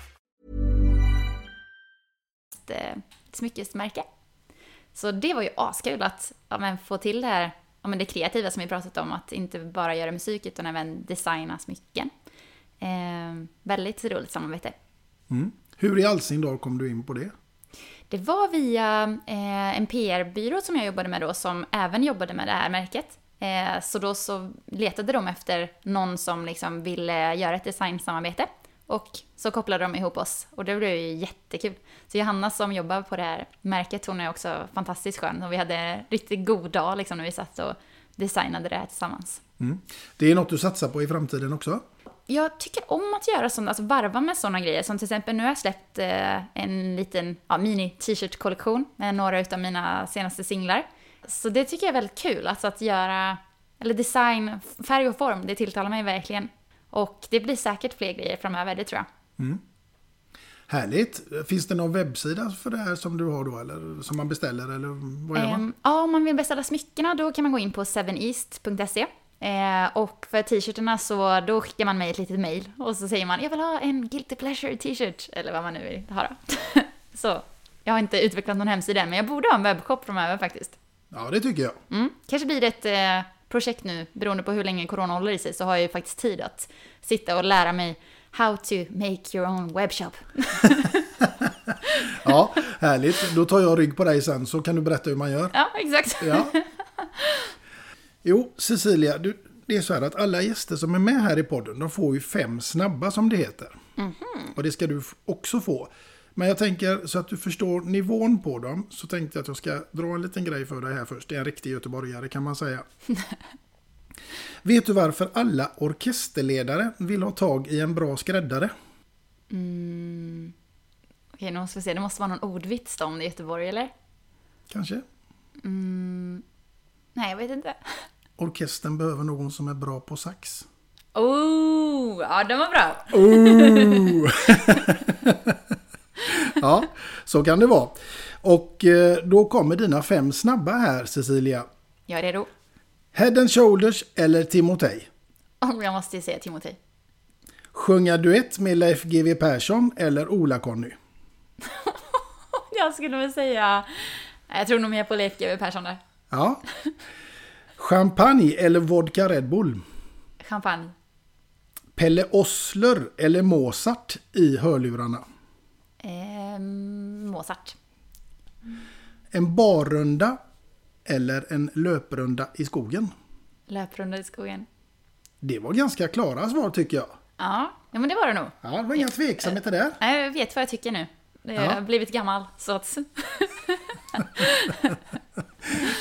Speaker 4: Eh, smyckesmärke. Så det var ju askul att ja, men, få till det här, ja, men det kreativa som vi pratat om, att inte bara göra musik utan även designa smycken. Eh, väldigt roligt samarbete.
Speaker 3: Mm. Hur i all sin dar kom du in på det?
Speaker 4: Det var via eh, en PR-byrå som jag jobbade med då som även jobbade med det här märket. Eh, så då så letade de efter någon som liksom ville göra ett designsamarbete. Och så kopplade de ihop oss och det blev ju jättekul. Så Johanna som jobbar på det här märket, hon är också fantastiskt skön och vi hade en riktigt god dag liksom när vi satt och designade det här tillsammans.
Speaker 3: Mm. Det är något du satsar på i framtiden också?
Speaker 4: Jag tycker om att göra sånt, alltså varva med sådana grejer. Som till exempel nu har jag släppt eh, en liten ja, mini-t-shirt-kollektion med några utav mina senaste singlar. Så det tycker jag är väldigt kul, alltså att göra, eller design, färg och form, det tilltalar mig verkligen. Och det blir säkert fler grejer framöver, det tror jag.
Speaker 3: Mm. Härligt. Finns det någon webbsida för det här som du har då eller som man beställer eller vad gör man?
Speaker 4: Ehm, ja, om man vill beställa smyckena då kan man gå in på seveneast.se. Eh, och för t-shirtarna så då skickar man mig ett litet mail och så säger man jag vill ha en Guilty Pleasure t-shirt eller vad man nu vill ha då. Så jag har inte utvecklat någon hemsida än men jag borde ha en webbshop framöver faktiskt.
Speaker 3: Ja, det tycker jag.
Speaker 4: Mm. Kanske blir det ett eh, projekt nu, beroende på hur länge corona håller i sig, så har jag ju faktiskt tid att sitta och lära mig how to make your own webbshop.
Speaker 3: Ja, härligt. Då tar jag rygg på dig sen så kan du berätta hur man gör.
Speaker 4: ja, exakt.
Speaker 3: Ja. Jo, Cecilia, du, det är så här att alla gäster som är med här i podden, de får ju fem snabba som det heter.
Speaker 4: Mhm.
Speaker 3: Och det ska du också få. Men jag tänker så att du förstår nivån på dem så tänkte jag att jag ska dra en liten grej för dig här först. Det är en riktig göteborgare kan man säga. Vet du varför alla orkesterledare vill ha tag i en bra skräddare?
Speaker 4: Mm. Okej, nu måste vi se. Det måste vara någon ordvits då om det är Göteborg, eller?
Speaker 3: Kanske?
Speaker 4: Mm. Nej, jag vet inte.
Speaker 3: Orkestern behöver någon som är bra på sax.
Speaker 4: Oh, ja den var bra.
Speaker 3: Oh! ja, så kan det vara. Och eh, då kommer dina fem snabba här, Cecilia.
Speaker 4: Jag är redo.
Speaker 3: Head and Shoulders eller Timotej?
Speaker 4: Oh, jag måste säga Timotej.
Speaker 3: Sjunga duett med Leif GW Persson eller Ola-Conny?
Speaker 4: Jag skulle väl säga... Jag tror nog mer på Leif GW Persson där.
Speaker 3: Ja. Champagne eller vodka Red Bull?
Speaker 4: Champagne.
Speaker 3: Pelle Ossler eller Mozart i hörlurarna?
Speaker 4: Ehm, Mozart.
Speaker 3: En barrunda eller en löprunda i skogen?
Speaker 4: Löprunda i skogen.
Speaker 3: Det var ganska klara svar tycker jag.
Speaker 4: Ja, ja men det var det nog.
Speaker 3: Ja, det var inga tveksamheter där.
Speaker 4: Nej, Jag vet vad jag tycker nu. Jag
Speaker 3: Ja.
Speaker 4: har blivit gammal, så att...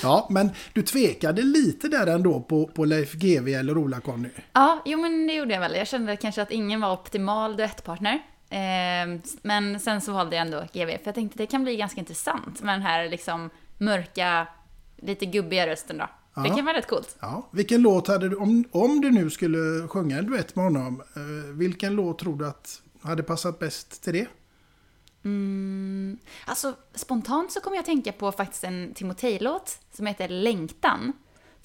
Speaker 3: Ja, men du tvekade lite där ändå på, på Leif GW eller Ola-Conny.
Speaker 4: Ja, jo men det gjorde jag väl. Jag kände kanske att ingen var optimal duettpartner. Ehm, men sen så valde jag ändå GV, för jag tänkte det kan bli ganska intressant med den här liksom mörka, lite gubbiga rösten då. Det
Speaker 3: Ja.
Speaker 4: kan vara rätt coolt.
Speaker 3: Ja, vilken låt hade du, om, om du nu skulle sjunga en duett med honom, eh, vilken låt tror du att hade passat bäst till det?
Speaker 4: Mm, alltså spontant så kommer jag tänka på faktiskt en Timotej-låt som heter Längtan.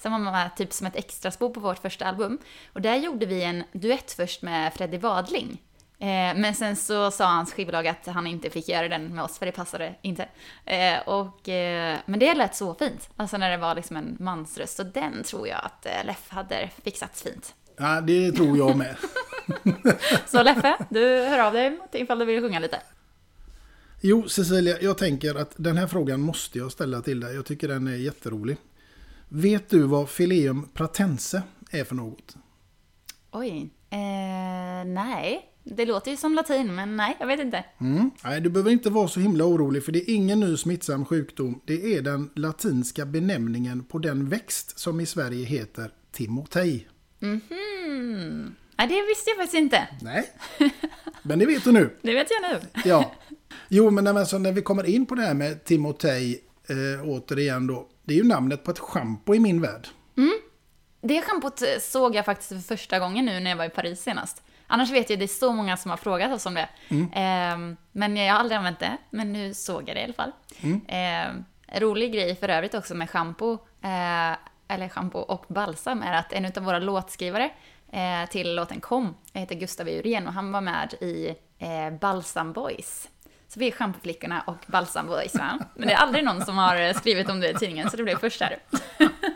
Speaker 4: Som var typ som ett extraspår på vårt första album. Och där gjorde vi en duett först med Freddie Wadling. Eh, men sen så sa hans skivbolag att han inte fick göra den med oss för det passade inte. Eh, och, eh, men det lät så fint, alltså när det var liksom en mansröst. Så den tror jag att Leff hade fixat fint.
Speaker 3: Ja, det tror jag med.
Speaker 4: Så Leffe, du hör av dig ifall du vill sjunga lite.
Speaker 3: Jo, Cecilia, jag tänker att den här frågan måste jag ställa till dig. Jag tycker den är jätterolig. Vet du vad Phileum pratense är för något?
Speaker 4: Oj. Eh, nej. Det låter ju som latin, men nej, jag vet inte.
Speaker 3: Mm. Nej, du behöver inte vara så himla orolig för det är ingen ny smittsam sjukdom. Det är den latinska benämningen på den växt som i Sverige heter timotej.
Speaker 4: Mhm. Nej, det visste jag faktiskt inte.
Speaker 3: Nej, men det vet du nu.
Speaker 4: Det vet jag nu.
Speaker 3: Ja. Jo, men alltså, när vi kommer in på det här med timotej eh, återigen då. Det är ju namnet på ett schampo i min värld.
Speaker 4: Mm. Det schampot eh, såg jag faktiskt för första gången nu när jag var i Paris senast. Annars vet jag det är så många som har frågat oss om det.
Speaker 3: Mm.
Speaker 4: Ehm, men jag har aldrig använt det, men nu såg jag det i alla fall.
Speaker 3: Mm.
Speaker 4: En rolig grej för övrigt också med schampo, eh, eller schampo och balsam, är att en av våra låtskrivare eh, till låten Kom heter Gustav Eurén och han var med i eh, Balsam Boys. Så vi är schampoflickorna och Balsam Boys va? Men det är aldrig någon som har eh, skrivit om det i tidningen, så det blev först här.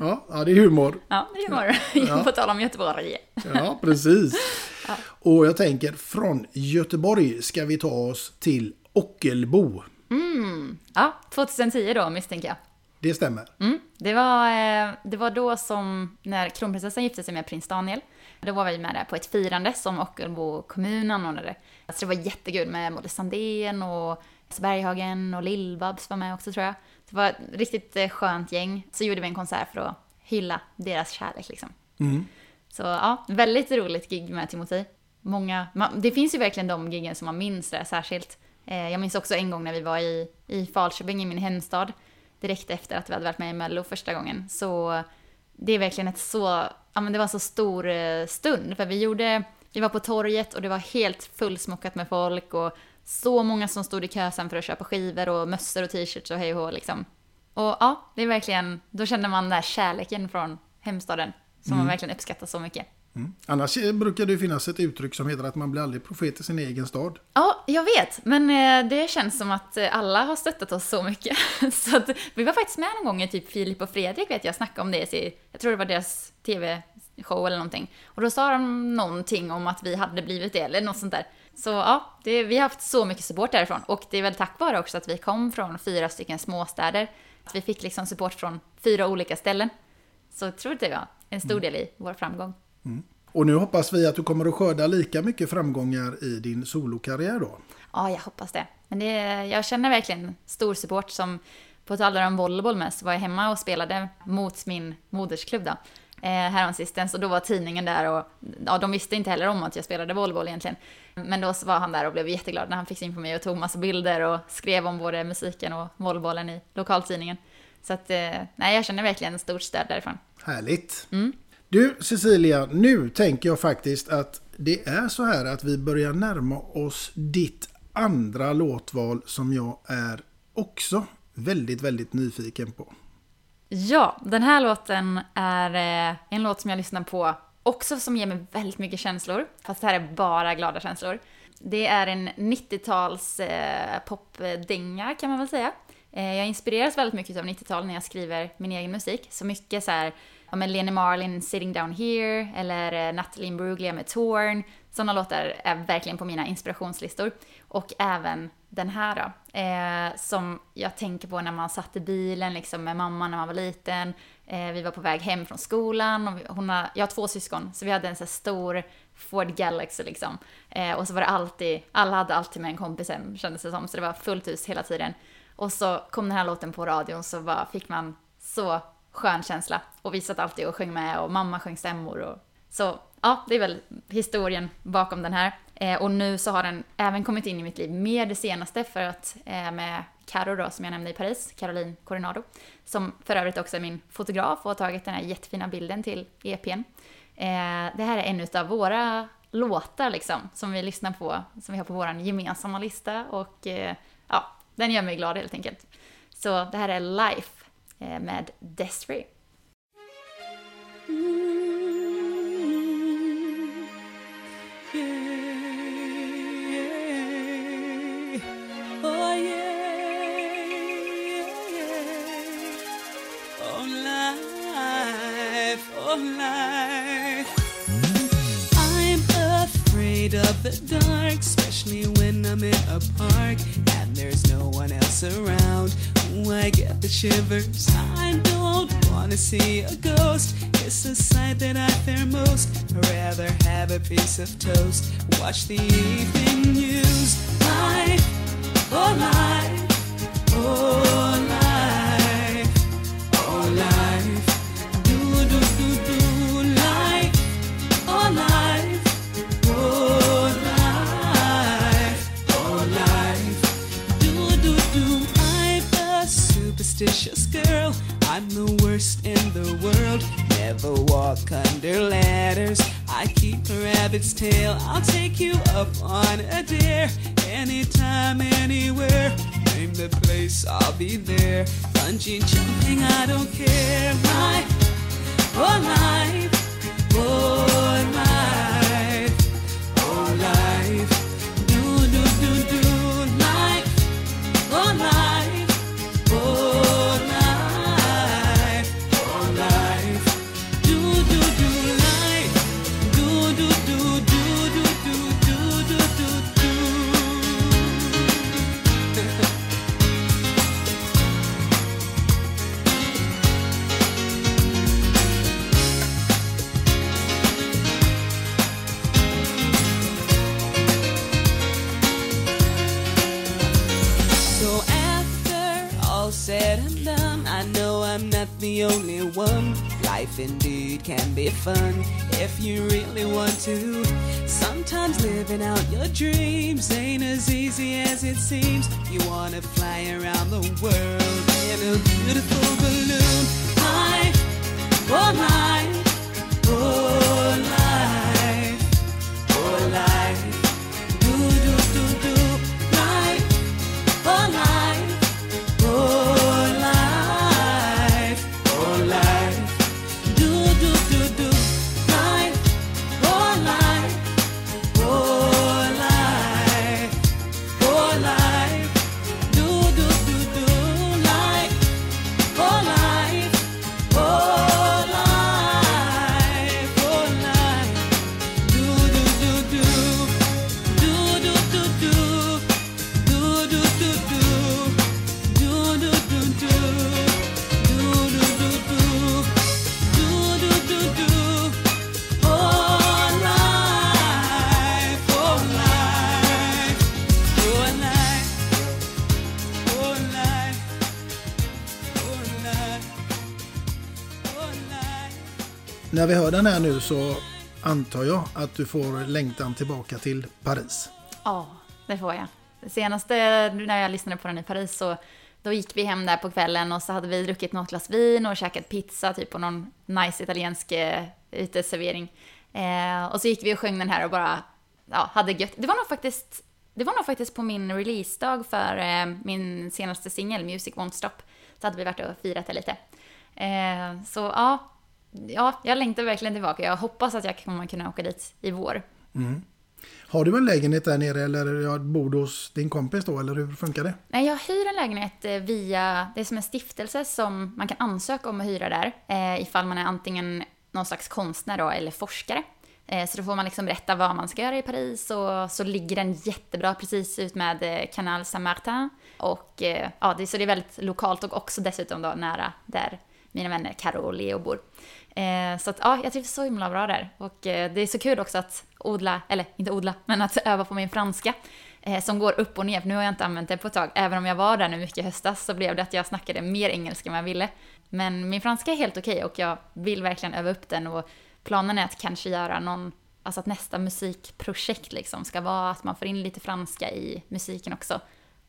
Speaker 3: Ja, ja, det är humor.
Speaker 4: Ja, det är humor.
Speaker 3: Ja.
Speaker 4: På tal om Göteborg.
Speaker 3: Ja, precis. Och jag tänker från Göteborg ska vi ta oss till Ockelbo.
Speaker 4: Mm. Ja, 2010 då misstänker jag.
Speaker 3: Det stämmer.
Speaker 4: Mm. Det, var, eh, det var då som när kronprinsessan gifte sig med prins Daniel. Då var vi med där på ett firande som Ockelbo kommun anordnade. Så det var jättekul med både Sandén och Berghagen och Lill-Babs var med också tror jag. Det var ett riktigt eh, skönt gäng. Så gjorde vi en konsert för att hylla deras kärlek liksom.
Speaker 3: Mm.
Speaker 4: Så ja, väldigt roligt gig med Timothy. Många, man, det finns ju verkligen de giggen som man minns där särskilt. Eh, jag minns också en gång när vi var i, i Falköping, i min hemstad, direkt efter att vi hade varit med i Mello första gången. Så det är verkligen ett så, ja men det var en så stor eh, stund, för vi gjorde, vi var på torget och det var helt fullsmockat med folk och så många som stod i kö sen för att köpa skivor och mössor och t-shirts och hej och liksom. Och ja, det är verkligen, då kände man den där kärleken från hemstaden som
Speaker 3: Mm.
Speaker 4: man verkligen uppskattar så mycket.
Speaker 3: Mm. Annars eh, brukar det ju finnas ett uttryck som heter att man blir aldrig profet i sin egen stad.
Speaker 4: Ja, jag vet. Men eh, det känns som att eh, alla har stöttat oss så mycket. så att, vi var faktiskt med någon gång i typ Filip och Fredrik vet jag snackade om det. i- Jag tror det var deras tv-show eller någonting. Och då sa de någonting om att vi hade blivit det eller något sånt där. Så ja, det, vi har haft så mycket support därifrån. Och det är väl tack vare också att vi kom från fyra stycken småstäder. Att vi fick liksom support från fyra olika ställen. Så jag tror det var en stor del i vår framgång.
Speaker 3: Och nu hoppas vi att du kommer att skörda lika mycket framgångar i din solokarriär då.
Speaker 4: Ja, jag hoppas det. Men det, jag känner verkligen stor support som på tal om volleyboll med så var jag hemma och spelade mot min modersklubb då. Eh, häromsistens och då var tidningen där och ja, de visste inte heller om att jag spelade volleyboll egentligen. Men då var han där och blev jätteglad när han fick syn på mig och tog massa bilder och skrev om både musiken och volleybollen i lokaltidningen. Så att, eh, nej, jag känner verkligen stort stöd därifrån.
Speaker 3: Härligt.
Speaker 4: Mm.
Speaker 3: Du Cecilia, nu tänker jag faktiskt att det är så här att vi börjar närma oss ditt andra låtval som jag är också väldigt, väldigt nyfiken på.
Speaker 4: Ja, den här låten är eh, en låt som jag lyssnar på också som ger mig väldigt mycket känslor. Fast det här är bara glada känslor. Det är en 90-tals eh, popdänga kan man väl säga. Eh, jag inspireras väldigt mycket av 90-tal när jag skriver min egen musik. Så mycket så här, ja men Lene Marlin, Sitting Down Here, eller eh, Natalie Imbruglia med Torn. Sådana låtar är verkligen på mina inspirationslistor. Och även den här då, eh, som jag tänker på när man satt i bilen liksom med mamma när man var liten. Eh, vi var på väg hem från skolan och vi, hon har, jag har två syskon, så vi hade en så här stor Ford Galaxy liksom. Eh, och så var det alltid, alla hade alltid med en kompis hem kändes det som, så det var fullt hus hela tiden. Och så kom den här låten på radion så bara fick man så skön känsla. Och vi satt alltid och sjöng med och mamma sjöng stämmor och så ja, det är väl historien bakom den här. Eh, och nu så har den även kommit in i mitt liv mer det senaste för att eh, med Caro då, som jag nämnde i Paris, Caroline Coronado, som för övrigt också är min fotograf och har tagit den här jättefina bilden till EPn. Eh, det här är en av våra låtar liksom, som vi lyssnar på, som vi har på vår gemensamma lista och eh, ja, den gör mig glad helt enkelt. Så det här är Life eh, med Desiree.
Speaker 6: Mm. Of the dark, especially when I'm in a park and there's no one else around. Oh, I get the shivers. I don't wanna see a ghost. It's a sight that I fear most. I'd rather have a piece of toast. Watch the evening news. Life,
Speaker 3: När vi hör den här nu så antar jag att du får längtan tillbaka till Paris.
Speaker 4: Ja, det får jag. Senaste när jag lyssnade på den i Paris så då gick vi hem där på kvällen och så hade vi druckit något glas vin och käkat pizza typ på någon nice italiensk eh, uteservering. Eh, och så gick vi och sjöng den här och bara ja, hade gött. Det var nog faktiskt, det var nog faktiskt på min releasedag för eh, min senaste singel Music Won't Stop. Så hade vi varit och firat det lite. Eh, så ja, ja, jag längtar verkligen tillbaka. Jag hoppas att jag kommer kunna åka dit i vår.
Speaker 3: Mm. Har du en lägenhet där nere eller bor du hos din kompis då eller hur funkar det?
Speaker 4: Nej, jag hyr en lägenhet eh, via, det är som en stiftelse som man kan ansöka om att hyra där. Eh, ifall man är antingen någon slags konstnär då, eller forskare. Eh, så då får man liksom berätta vad man ska göra i Paris och så ligger den jättebra precis ut med eh, Canal Saint-Martin. Och eh, ja, det, så det är väldigt lokalt och också dessutom då nära där mina vänner Karo och Leo bor. Eh, så att ja, jag trivs så himla bra där. Och eh, det är så kul också att odla, eller inte odla, men att öva på min franska. Eh, som går upp och ner, för nu har jag inte använt det på ett tag. Även om jag var där nu mycket i höstas så blev det att jag snackade mer engelska än vad jag ville. Men min franska är helt okej och jag vill verkligen öva upp den och planen är att kanske göra någon, alltså att nästa musikprojekt liksom ska vara att man får in lite franska i musiken också.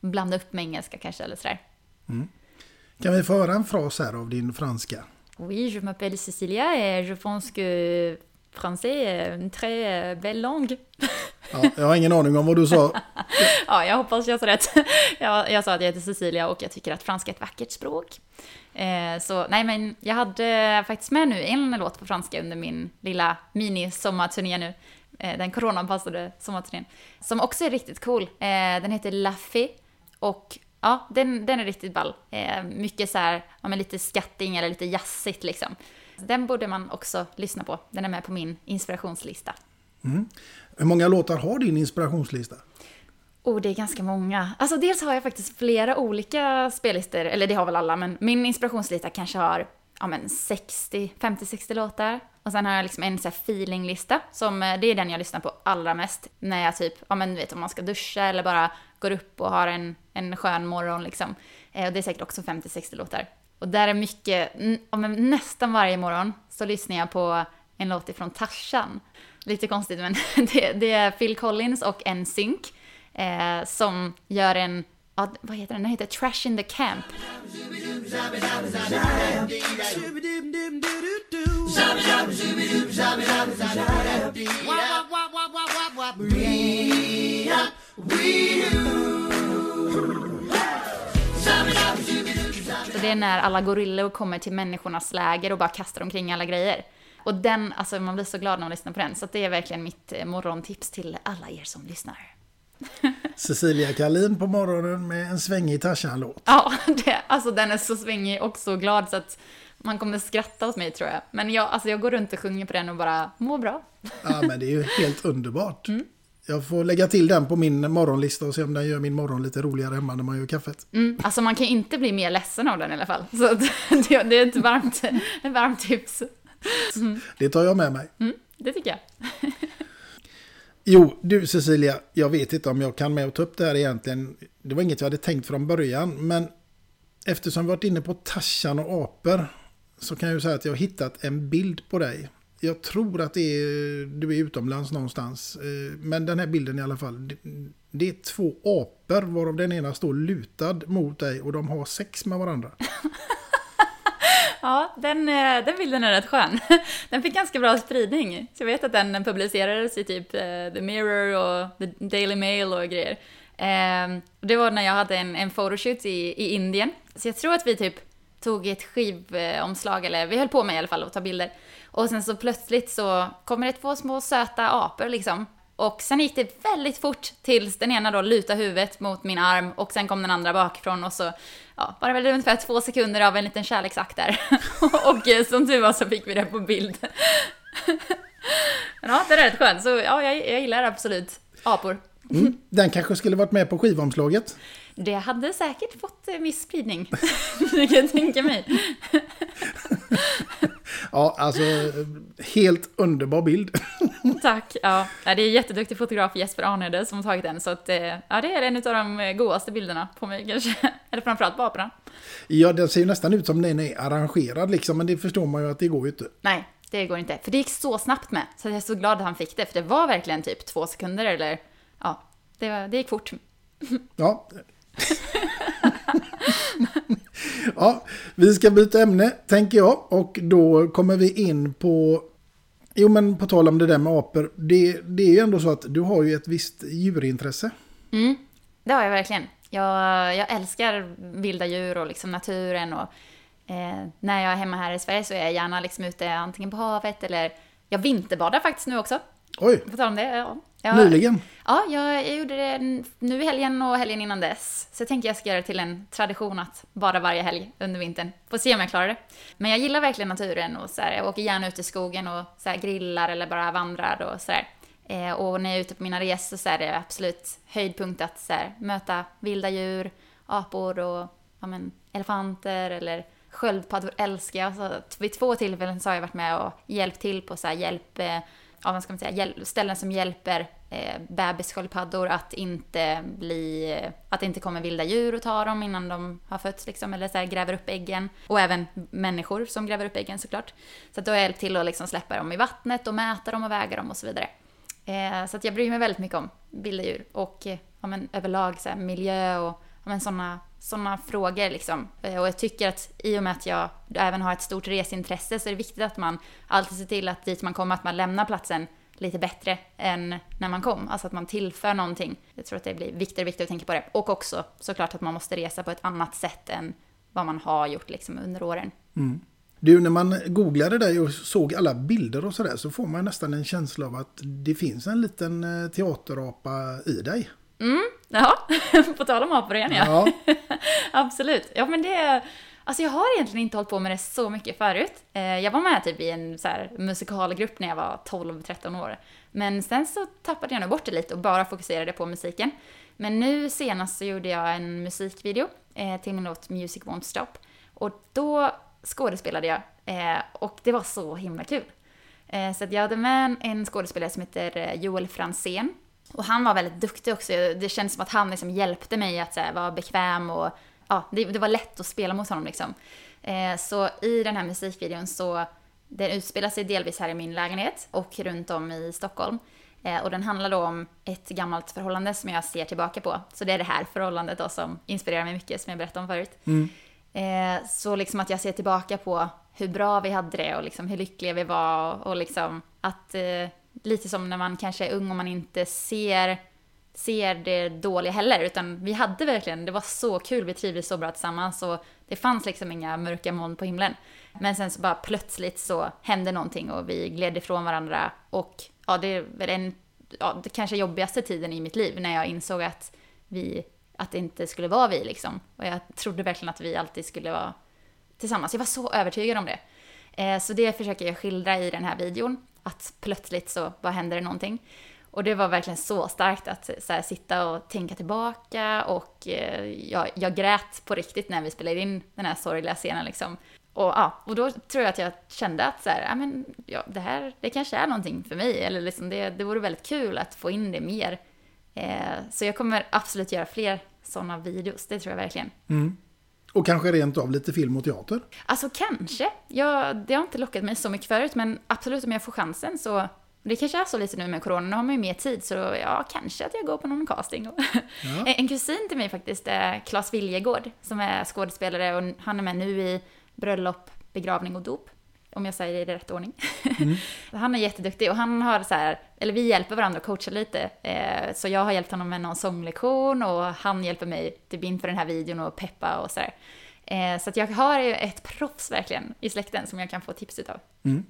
Speaker 4: Blanda upp med engelska kanske eller sådär.
Speaker 3: Mm. Kan vi få höra en fras här av din franska?
Speaker 4: Oui, je m'appelle Cecilia et je pense que français est une très euh, belle langue.
Speaker 3: Ja, jag har ingen aning om vad du sa.
Speaker 4: ja, jag hoppas jag sa rätt. jag, jag sa att jag heter Cecilia och jag tycker att franska är ett vackert språk. Eh, så nej, men jag hade faktiskt med nu en låt på franska under min lilla mini-sommarturné nu. Eh, den coronaanpassade sommarturnén. Som också är riktigt cool. Eh, den heter La Fée. Och ja, den, den är riktigt ball. Eh, mycket så här, ja men lite skatting eller lite jazzigt liksom. Den borde man också lyssna på. Den är med på min inspirationslista.
Speaker 3: Mm. Hur många låtar har din inspirationslista?
Speaker 4: Oh, det är ganska många. Alltså dels har jag faktiskt flera olika spellistor, eller det har väl alla, men min inspirationslista kanske har ja, men 60, 50-60 låtar. Och sen har jag liksom en så feelinglista, som eh, det är den jag lyssnar på allra mest när jag typ, ja men vet om man ska duscha eller bara går upp och har en, en skön morgon liksom. Eh, och det är säkert också 50-60 låtar. Och där är mycket, n- nästan varje morgon så lyssnar jag på en låt ifrån Tarzan. Lite konstigt men det, det är Phil Collins och NSYNC eh, som gör en, ja, vad heter den? Den heter Trash in the Camp. Så det är när alla gorillor kommer till människornas läger och bara kastar omkring alla grejer. Och den, alltså man blir så glad när man lyssnar på den. Så det är verkligen mitt eh, morgontips till alla er som lyssnar.
Speaker 3: Cecilia Kalin på morgonen med en svängig Tarzan-låt.
Speaker 4: Ja, det, alltså den är så svängig och så glad så att man kommer skratta åt mig tror jag. Men jag, alltså jag går runt och sjunger på den och bara mår bra.
Speaker 3: Ja, men det är ju helt underbart. Jag får lägga till den på min morgonlista och se om den gör min morgon lite roligare hemma när man gör kaffet.
Speaker 4: Mm, alltså man kan inte bli mer ledsen av den i alla fall. Så att det, det är ett varmt, ett varmt tips. Mm,
Speaker 3: Det tar jag med mig.
Speaker 4: mm, det tycker jag.
Speaker 3: Jo, du Cecilia, jag vet inte om jag kan med och ta upp det här egentligen. Det var inget jag hade tänkt från början, men eftersom vi varit inne på Tarzan och apor så kan jag ju säga att jag har hittat en bild på dig. Jag tror att det är, du är utomlands någonstans. Eh, men den här bilden i alla fall. det- Det är två apor varav den ena står lutad mot dig och de har sex med varandra.
Speaker 4: Ja, den, eh, den bilden är rätt skön. Den fick ganska bra spridning. Så jag vet att den publicerades i typ eh, The Mirror och The Daily Mail och grejer. Ehm, det var när jag hade en, en photoshoot i, i Indien. Så jag tror att vi typ tog ett skivomslag, eller vi höll på med i alla fall att ta bilder. Och sen så plötsligt så kommer det två små söta apor liksom. Och sen gick det väldigt fort tills den ena då lutade huvudet mot min arm och sen kom den andra bakifrån och så ja, var det väl ungefär två sekunder av en liten kärleksakt där. och eh, som tur var så fick vi det på bild. Men ja, det är rätt skönt. Så ja, jag, jag gillar absolut apor.
Speaker 3: Mm. Den kanske skulle varit med på skivomslaget.
Speaker 4: Det hade säkert fått eh, viss spridning. det kan jag tänka mig.
Speaker 3: Ja, alltså helt underbar bild.
Speaker 4: Tack. Ja, det är jätteduktig fotograf Jesper Arnede som tagit den. Så att, eh, ja, det är en av de eh, godaste bilderna på mig kanske. Eller framförallt på aporna.
Speaker 3: Ja, den ser ju nästan ut som den är arrangerad liksom, men det förstår man ju att det går ju inte.
Speaker 4: Nej, det går inte. För det gick så snabbt med. Så jag är så glad att han fick det. För det var verkligen typ två sekunder eller ja, det, var, det gick fort.
Speaker 3: Ja. ja, vi ska byta ämne tänker jag och då kommer vi in på Jo men på tal om det där med apor, det, det är ju ändå så att du har ju ett visst djurintresse.
Speaker 4: Mm, det har jag verkligen. Jag, jag älskar vilda djur och liksom naturen och eh, när jag är hemma här i Sverige så är jag gärna liksom ute antingen på havet eller jag vinterbadar faktiskt nu också.
Speaker 3: Oj,
Speaker 4: På tal om det, ja. Jag,
Speaker 3: nyligen.
Speaker 4: Ja, jag, gjorde det nu i helgen och helgen innan dess. Så jag tänker jag ska göra det till en tradition att bada varje helg under vintern. Får se om jag klarar det. Men jag gillar verkligen naturen och så här, jag åker gärna ut i skogen och så här, grillar eller bara vandrar och sådär. Eh, och när jag är ute på mina resor så är det absolut höjdpunkt att så här, möta vilda djur, apor och ja, men, elefanter eller sköldpaddor älskar jag. Så vid två tillfällen så har jag varit med och hjälpt till på så här, hjälp, eh, ja, vad ska man säga, hjäl- ställen som hjälper eh, bebissköldpaddor att inte bli, att det inte kommer vilda djur och tar dem innan de har fötts liksom, eller så här, gräver upp äggen. Och även människor som gräver upp äggen såklart. Så att då har jag hjälpt till att liksom släppa dem i vattnet och mäta dem och väga dem och så vidare. Eh, så att jag bryr mig väldigt mycket om vilda djur och eh, ja, men, överlag så här, miljö och ja, men, sådana såna frågor. Liksom. Eh, och jag tycker att i och med att jag även har ett stort reseintresse så är det viktigt att man alltid ser till att dit man kommer, att man lämnar platsen lite bättre än när man kom. Alltså att man tillför någonting. Jag tror att det blir viktigare och viktigare att tänka på det. Och också såklart att man måste resa på ett annat sätt än vad man har gjort liksom, under åren.
Speaker 3: Mm. Du, när man googlade dig och såg alla bilder och sådär så får man nästan en känsla av att det finns en liten eh, teaterapa i dig.
Speaker 4: Mm, ja, på tal om apor igen ja. Absolut. Ja men det, alltså jag har egentligen inte hållit på med det så mycket förut. Eh, jag var med typ i en så här musikalgrupp när jag var 12-13 år. Men sen så tappade jag nog bort det lite och bara fokuserade på musiken. Men nu senast så gjorde jag en musikvideo eh, till min låt Music Won't Stop. Och då skådespelade jag eh, och det var så himla kul. Så att jag hade med en- skådespelare som heter Joel Fransén. Och han var väldigt duktig också. Det kändes som att han liksom hjälpte mig att här, vara bekväm och ja, det, det var lätt att spela mot honom liksom. Eh, Så i den här musikvideon så, den utspelar sig delvis här i min lägenhet och runt om i Stockholm. Eh, Och den handlar då om ett gammalt förhållande som jag ser tillbaka på. Så det är det här förhållandet då som inspirerar mig mycket, som jag berättade om förut.
Speaker 3: Mm.
Speaker 4: Eh, så liksom att jag ser tillbaka på hur bra vi hade det och liksom hur lyckliga vi var och liksom att eh, lite som när man kanske är ung och man inte ser, ser det dåliga heller utan vi hade verkligen, det var så kul, vi trivdes så bra tillsammans och det fanns liksom inga mörka moln på himlen. Men sen så bara plötsligt så hände någonting och vi gled ifrån varandra och ja, det är väl en, ja, det kanske jobbigaste tiden i mitt liv när jag insåg att vi, att det inte skulle vara vi liksom. Och jag trodde verkligen att vi alltid skulle vara tillsammans. Jag var så övertygad om det. Eh, så det försöker jag skildra i den här videon. Att plötsligt så bara händer det någonting. Och det var verkligen så starkt att så här, sitta och tänka tillbaka och eh, jag, jag grät på riktigt när vi spelade in den här sorgliga scenen liksom. Och, ja, och då tror jag att jag kände att så här, ja, men, ja, det här det kanske är någonting för mig. Eller liksom det, det vore väldigt kul att få in det mer. Eh, så jag kommer absolut göra fler sådana videos, det tror jag verkligen.
Speaker 3: Mm. Och kanske rent av lite film och teater.
Speaker 4: Alltså kanske. Jag, det har inte lockat mig så mycket förut, men absolut om jag får chansen så... Det kanske är så lite nu med corona, nu har man ju mer tid, så ja, kanske att jag går på någon casting.
Speaker 3: Ja.
Speaker 4: En kusin till mig faktiskt är Claes Viljegård, som är skådespelare och han är med nu i bröllop, begravning och dop. Om jag säger det i rätt ordning. han är jätteduktig och han har så här, eller vi hjälper varandra och coachar lite. Eh, så jag har hjälpt honom med någon sånglektion och han hjälper mig typ inför den här videon och peppa och sådär. Eh, så att jag har ju ett proffs verkligen i släkten som jag kan få tips utav.
Speaker 3: Mm.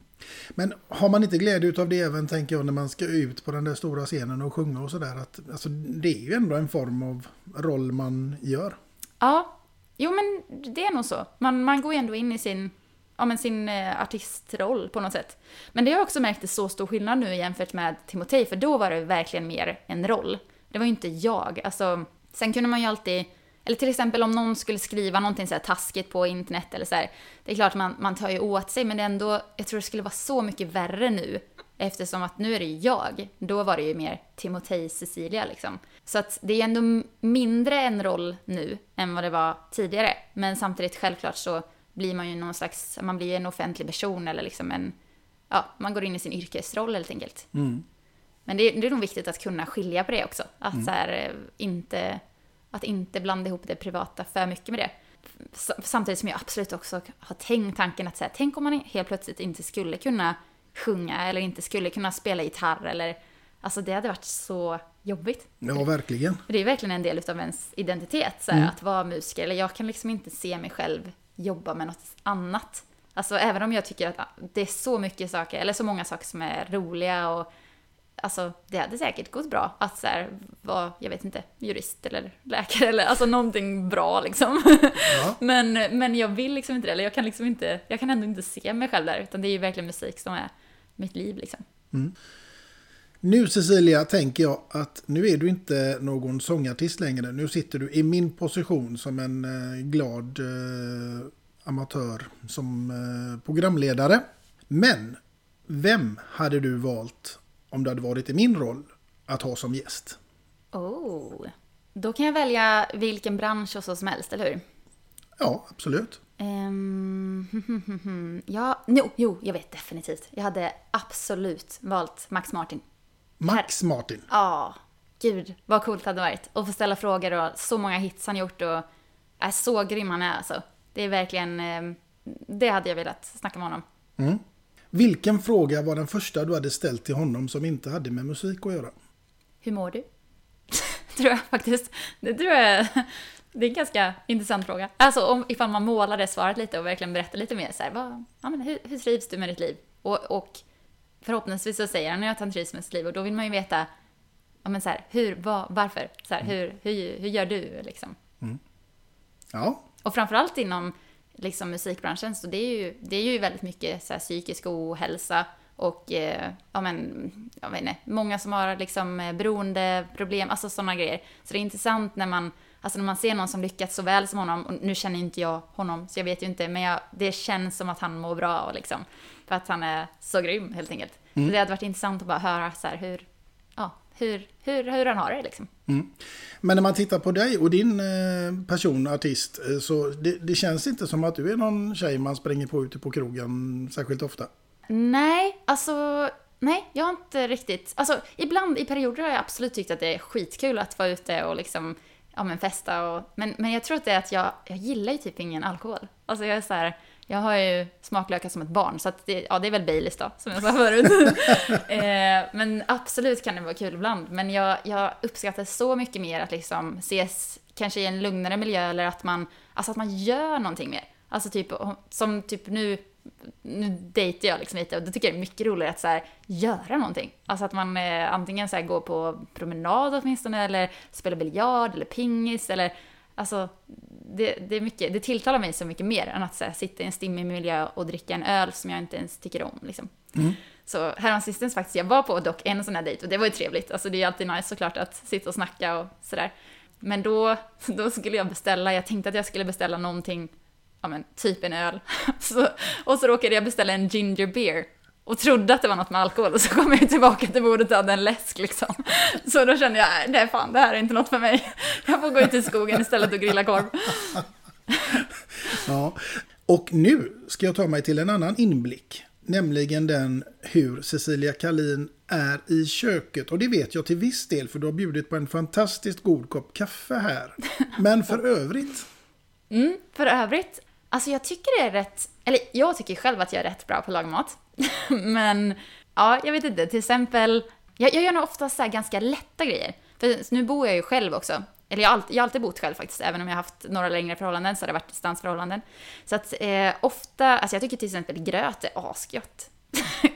Speaker 3: Men har man inte glädje av det även, tänker jag, när man ska ut på den där stora scenen och sjunga och sådär? Alltså, det är ju ändå en form av roll man gör.
Speaker 4: Ja, jo men det är nog så. Man, man går ju ändå in i sin, ja, men sin eh, artistroll på något sätt. Men det har jag också märkt är så stor skillnad nu jämfört med Timotej, för då var det verkligen mer en roll. Det var ju inte jag. Alltså, sen kunde man ju alltid, eller till exempel om någon skulle skriva någonting så här taskigt på internet eller så här. Det är klart man, man tar ju åt sig, men det är ändå, jag tror det skulle vara så mycket värre nu. Eftersom att nu är det jag. Då var det ju mer Timotej Cecilia liksom. Så att det är ändå mindre en roll nu än vad det var tidigare. Men samtidigt självklart så blir man ju någon slags, man blir en offentlig person eller liksom en, ja, man går in i sin yrkesroll helt enkelt.
Speaker 3: Mm.
Speaker 4: Men det, det är nog viktigt att kunna skilja på det också. Att
Speaker 3: Mm.
Speaker 4: så här, eh, inte, att inte blanda ihop det privata för mycket med det. Samtidigt som jag absolut också har tänkt tanken att här, tänk om man helt plötsligt inte skulle kunna sjunga eller inte skulle kunna spela gitarr eller Alltså det hade varit så jobbigt.
Speaker 3: Ja, verkligen.
Speaker 4: Det är verkligen en del av ens identitet, så här,
Speaker 3: Mm.
Speaker 4: att vara musiker. Eller jag kan liksom inte se mig själv jobba med något annat. Alltså även om jag tycker att ah, det är så mycket saker, eller så många saker som är roliga och Alltså det hade säkert gått bra att så här, vara, jag vet inte, jurist eller läkare eller alltså någonting bra liksom. men, men jag vill liksom inte det, eller jag kan liksom inte, jag kan ändå inte se mig själv där, utan det är ju verkligen musik som är mitt liv liksom.
Speaker 3: Mm. Nu Cecilia tänker jag att nu är du inte någon sångartist längre. Nu sitter du i min position som en eh, glad eh, amatör som eh, programledare. Men vem hade du valt om du hade varit i min roll att ha som gäst?
Speaker 4: Oh. Då kan jag välja vilken bransch och så som helst, eller hur?
Speaker 3: Ja, absolut.
Speaker 4: Um, ja, no, jo, jag vet definitivt. Jag hade absolut valt Max Martin.
Speaker 3: Max Martin.
Speaker 4: Ja, gud vad coolt det hade varit. Och få ställa frågor och så många hits han gjort och är så grym han är alltså. Det är verkligen, ehm, det hade jag velat snacka med honom.
Speaker 3: Mm. Vilken fråga var den första du hade ställt till honom som inte hade med musik att göra?
Speaker 4: Hur mår du? tror jag faktiskt. Det tror jag, det är en ganska intressant fråga. Alltså om, ifall man målar det svaret lite och verkligen berättar lite mer så här, vad, ja, men hur, hur trivs du med ditt liv? Och, och förhoppningsvis så säger han ju att han trivs med sitt liv och då vill man ju veta, ja men så här, hur, vad, varför? Så här, hur, hur, hur gör du liksom?
Speaker 3: Ja,
Speaker 4: Och framförallt inom liksom, musikbranschen, så det är ju, det är ju väldigt mycket så här, psykisk ohälsa och eh, ja, men, jag vet inte, många som har liksom, eh, beroendeproblem, alltså sådana grejer. Så det är intressant när man, alltså, när man ser någon som lyckats så väl som honom, och nu känner inte jag honom, så jag vet ju inte, men jag, det känns som att han mår bra, liksom, för att han är så grym helt enkelt.
Speaker 3: Mm.
Speaker 4: Så det hade varit intressant att bara höra så här, hur, hur, hur, hur han har det. Liksom.
Speaker 3: Mm. Men när man tittar på dig och din eh, person, artist, eh, så det, det känns inte som att du är någon tjej man springer på ute på krogen särskilt ofta.
Speaker 4: Nej, alltså nej, jag har inte riktigt... Alltså ibland i perioder har jag absolut tyckt att det är skitkul att vara ute och liksom, ja men festa och... Men, men jag tror att det är att jag, jag gillar ju typ ingen alkohol. Alltså jag är så här, jag har ju smaklökar som ett barn, så att det, ja, det är väl Baileys då, som jag sa förut. eh, men absolut kan det vara kul ibland. Men jag, jag uppskattar så mycket mer att liksom ses kanske i en lugnare miljö eller att man, alltså att man gör någonting mer. Alltså typ, som typ nu, nu dejtar jag liksom lite och då tycker jag det är mycket roligare att så här, göra någonting. Alltså att man eh, antingen så här, går på promenad åtminstone eller spelar biljard eller pingis eller Alltså, det, det, är mycket, det tilltalar mig så mycket mer än att här, sitta i en stimmig miljö och dricka en öl som jag inte ens tycker om. Liksom.
Speaker 3: Mm.
Speaker 4: Så häromsistens faktiskt, jag var på dock en sån här dejt och det var ju trevligt. Alltså det är ju alltid nice såklart att sitta och snacka och sådär. Men då, då skulle jag beställa, jag tänkte att jag skulle beställa någonting, ja men typ en öl. Så, och så råkade jag beställa en ginger beer. Och trodde att det var något med alkohol och så kom jag tillbaka till bordet och hade en läsk liksom. Så då kände jag, nej fan det här är inte något för mig. Jag får gå ut i skogen istället och grilla korv.
Speaker 3: Ja. Och nu ska jag ta mig till en annan inblick. Nämligen den hur Cecilia Kalin är i köket. Och det vet jag till viss del för du har bjudit på en fantastiskt god kopp kaffe här. Men för övrigt.
Speaker 4: Mm, för övrigt, alltså jag tycker det är rätt, eller jag tycker själv att jag är rätt bra på att laga mat. Men ja, jag vet inte, till exempel, jag, jag gör nog ofta så här ganska lätta grejer. För nu bor jag ju själv också. Eller jag har, alltid, jag har alltid bott själv faktiskt, även om jag har haft några längre förhållanden så har det varit distansförhållanden. Så att eh, ofta, alltså jag tycker till exempel gröt är asgött.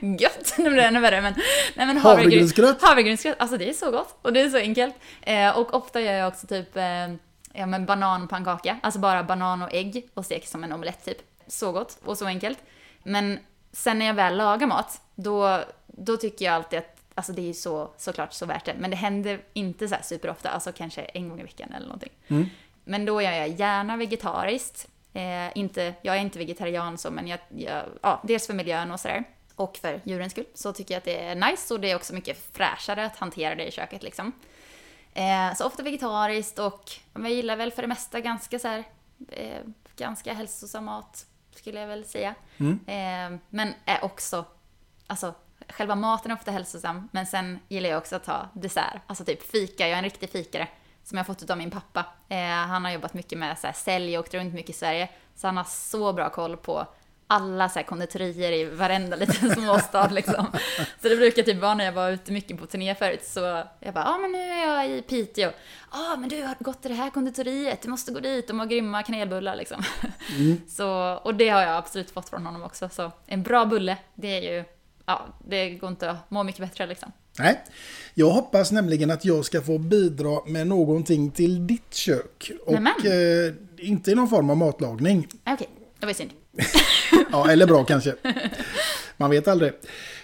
Speaker 4: Gött, nu blir det ännu värre men... Nej, men
Speaker 3: Havregrynsgröt?
Speaker 4: Havregrynsgröt, alltså det är så gott och det är så enkelt. Eh, och ofta gör jag också typ eh, ja, men bananpannkaka, alltså bara banan och ägg och steker som en omelett typ. Så gott och så enkelt. Men sen när jag väl lagar mat, då, då tycker jag alltid att Alltså det är ju så, såklart så värt det, men det händer inte så här superofta, alltså kanske en gång i veckan eller någonting.
Speaker 3: Mm.
Speaker 4: Men då gör jag gärna vegetariskt. Eh, inte, jag är inte vegetarian så, men jag, jag, ja, dels för miljön och sådär. Och för djurens skull. Så tycker jag att det är nice och det är också mycket fräschare att hantera det i köket liksom. Eh, så ofta vegetariskt och jag gillar väl för det mesta ganska så här, eh, ganska hälsosam mat, skulle jag väl säga.
Speaker 3: Mm.
Speaker 4: Eh, men är också, alltså själva maten är ofta hälsosam, men sen gillar jag också att ta dessert, alltså typ fika. Jag är en riktig fikare som jag fått av min pappa. Eh, han har jobbat mycket med så här, sälj och åkt runt mycket i Sverige, så han har så bra koll på alla så här konditorier i varenda liten småstad liksom. Så det brukar typ vara när jag var ute mycket på turné förut, så jag bara, ja ah, men nu är jag i Piteå. Ja ah, men du har gått till det här konditoriet, du måste gå dit, de har grymma kanelbullar liksom.
Speaker 3: Mm.
Speaker 4: Så, och det har jag absolut fått från honom också, så en bra bulle, det är ju, ja, det går inte att må mycket bättre liksom.
Speaker 3: Nej, jag hoppas nämligen att jag ska få bidra med någonting till ditt kök. Och eh, inte i någon form av matlagning.
Speaker 4: Okej, det var ju synd.
Speaker 3: Ja, eller bra kanske. Man vet aldrig.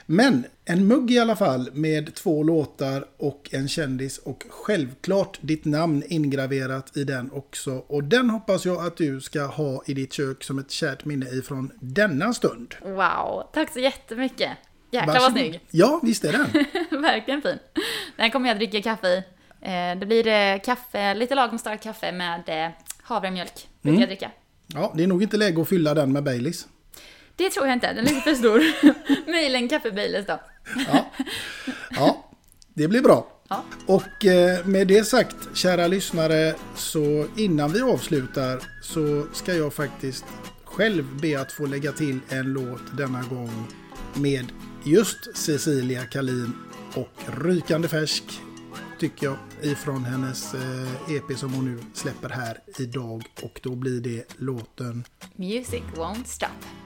Speaker 3: Men en mugg i alla fall med två låtar och en kändis och självklart ditt namn ingraverat i den också. Och den hoppas jag att du ska ha i ditt kök som ett kärt minne ifrån denna stund.
Speaker 4: Wow, tack så jättemycket. Jäklar vad snygg.
Speaker 3: Ja, visst är den.
Speaker 4: Verkligen fin. Den kommer jag dricka kaffe i. Eh, Det blir eh, kaffe, lite lagom starkt kaffe med eh, havremjölk. Brukar
Speaker 3: Mm.
Speaker 4: jag dricka.
Speaker 3: Ja, det är nog inte läge att fylla den med Baileys.
Speaker 4: Det tror jag inte, den är lite för stor. Möjligen en kaffe Baileys då.
Speaker 3: Ja, det blir bra.
Speaker 4: Ja.
Speaker 3: Och eh, med det sagt, kära lyssnare, så innan vi avslutar så ska jag faktiskt själv be att få lägga till en låt denna gång med just Cecilia Kalin och rykande färsk tycker jag ifrån hennes eh, EP som hon nu släpper här idag och då blir det låten
Speaker 4: Music won't stop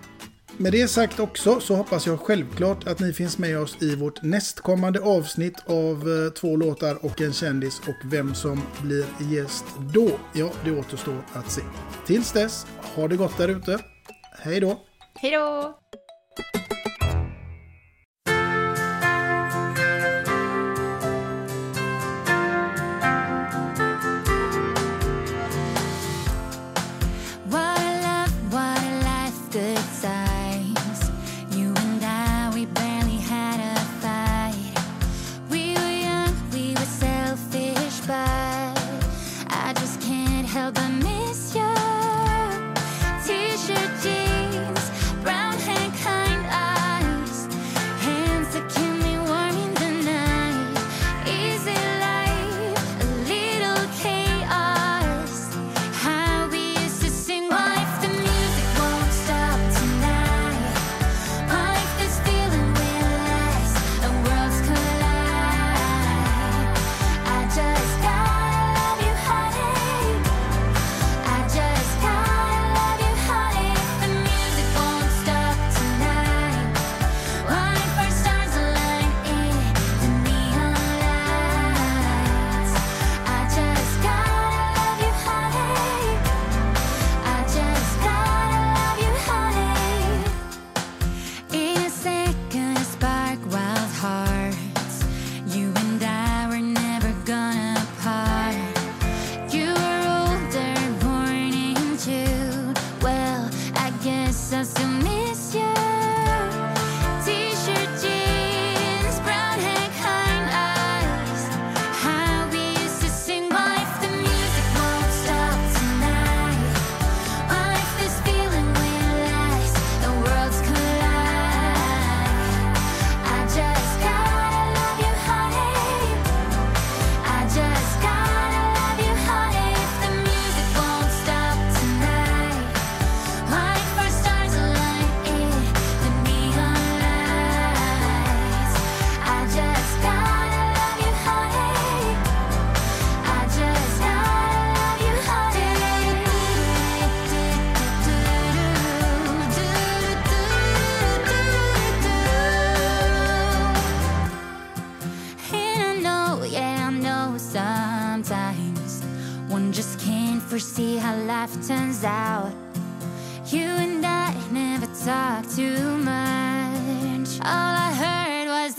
Speaker 3: med det sagt också så hoppas jag självklart att ni finns med oss i vårt nästkommande avsnitt av eh, två låtar och en kändis och vem som blir gäst då. Ja, det återstår att se. Tills dess, ha det gott där ute. Hej då!
Speaker 4: Hej då!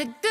Speaker 5: a good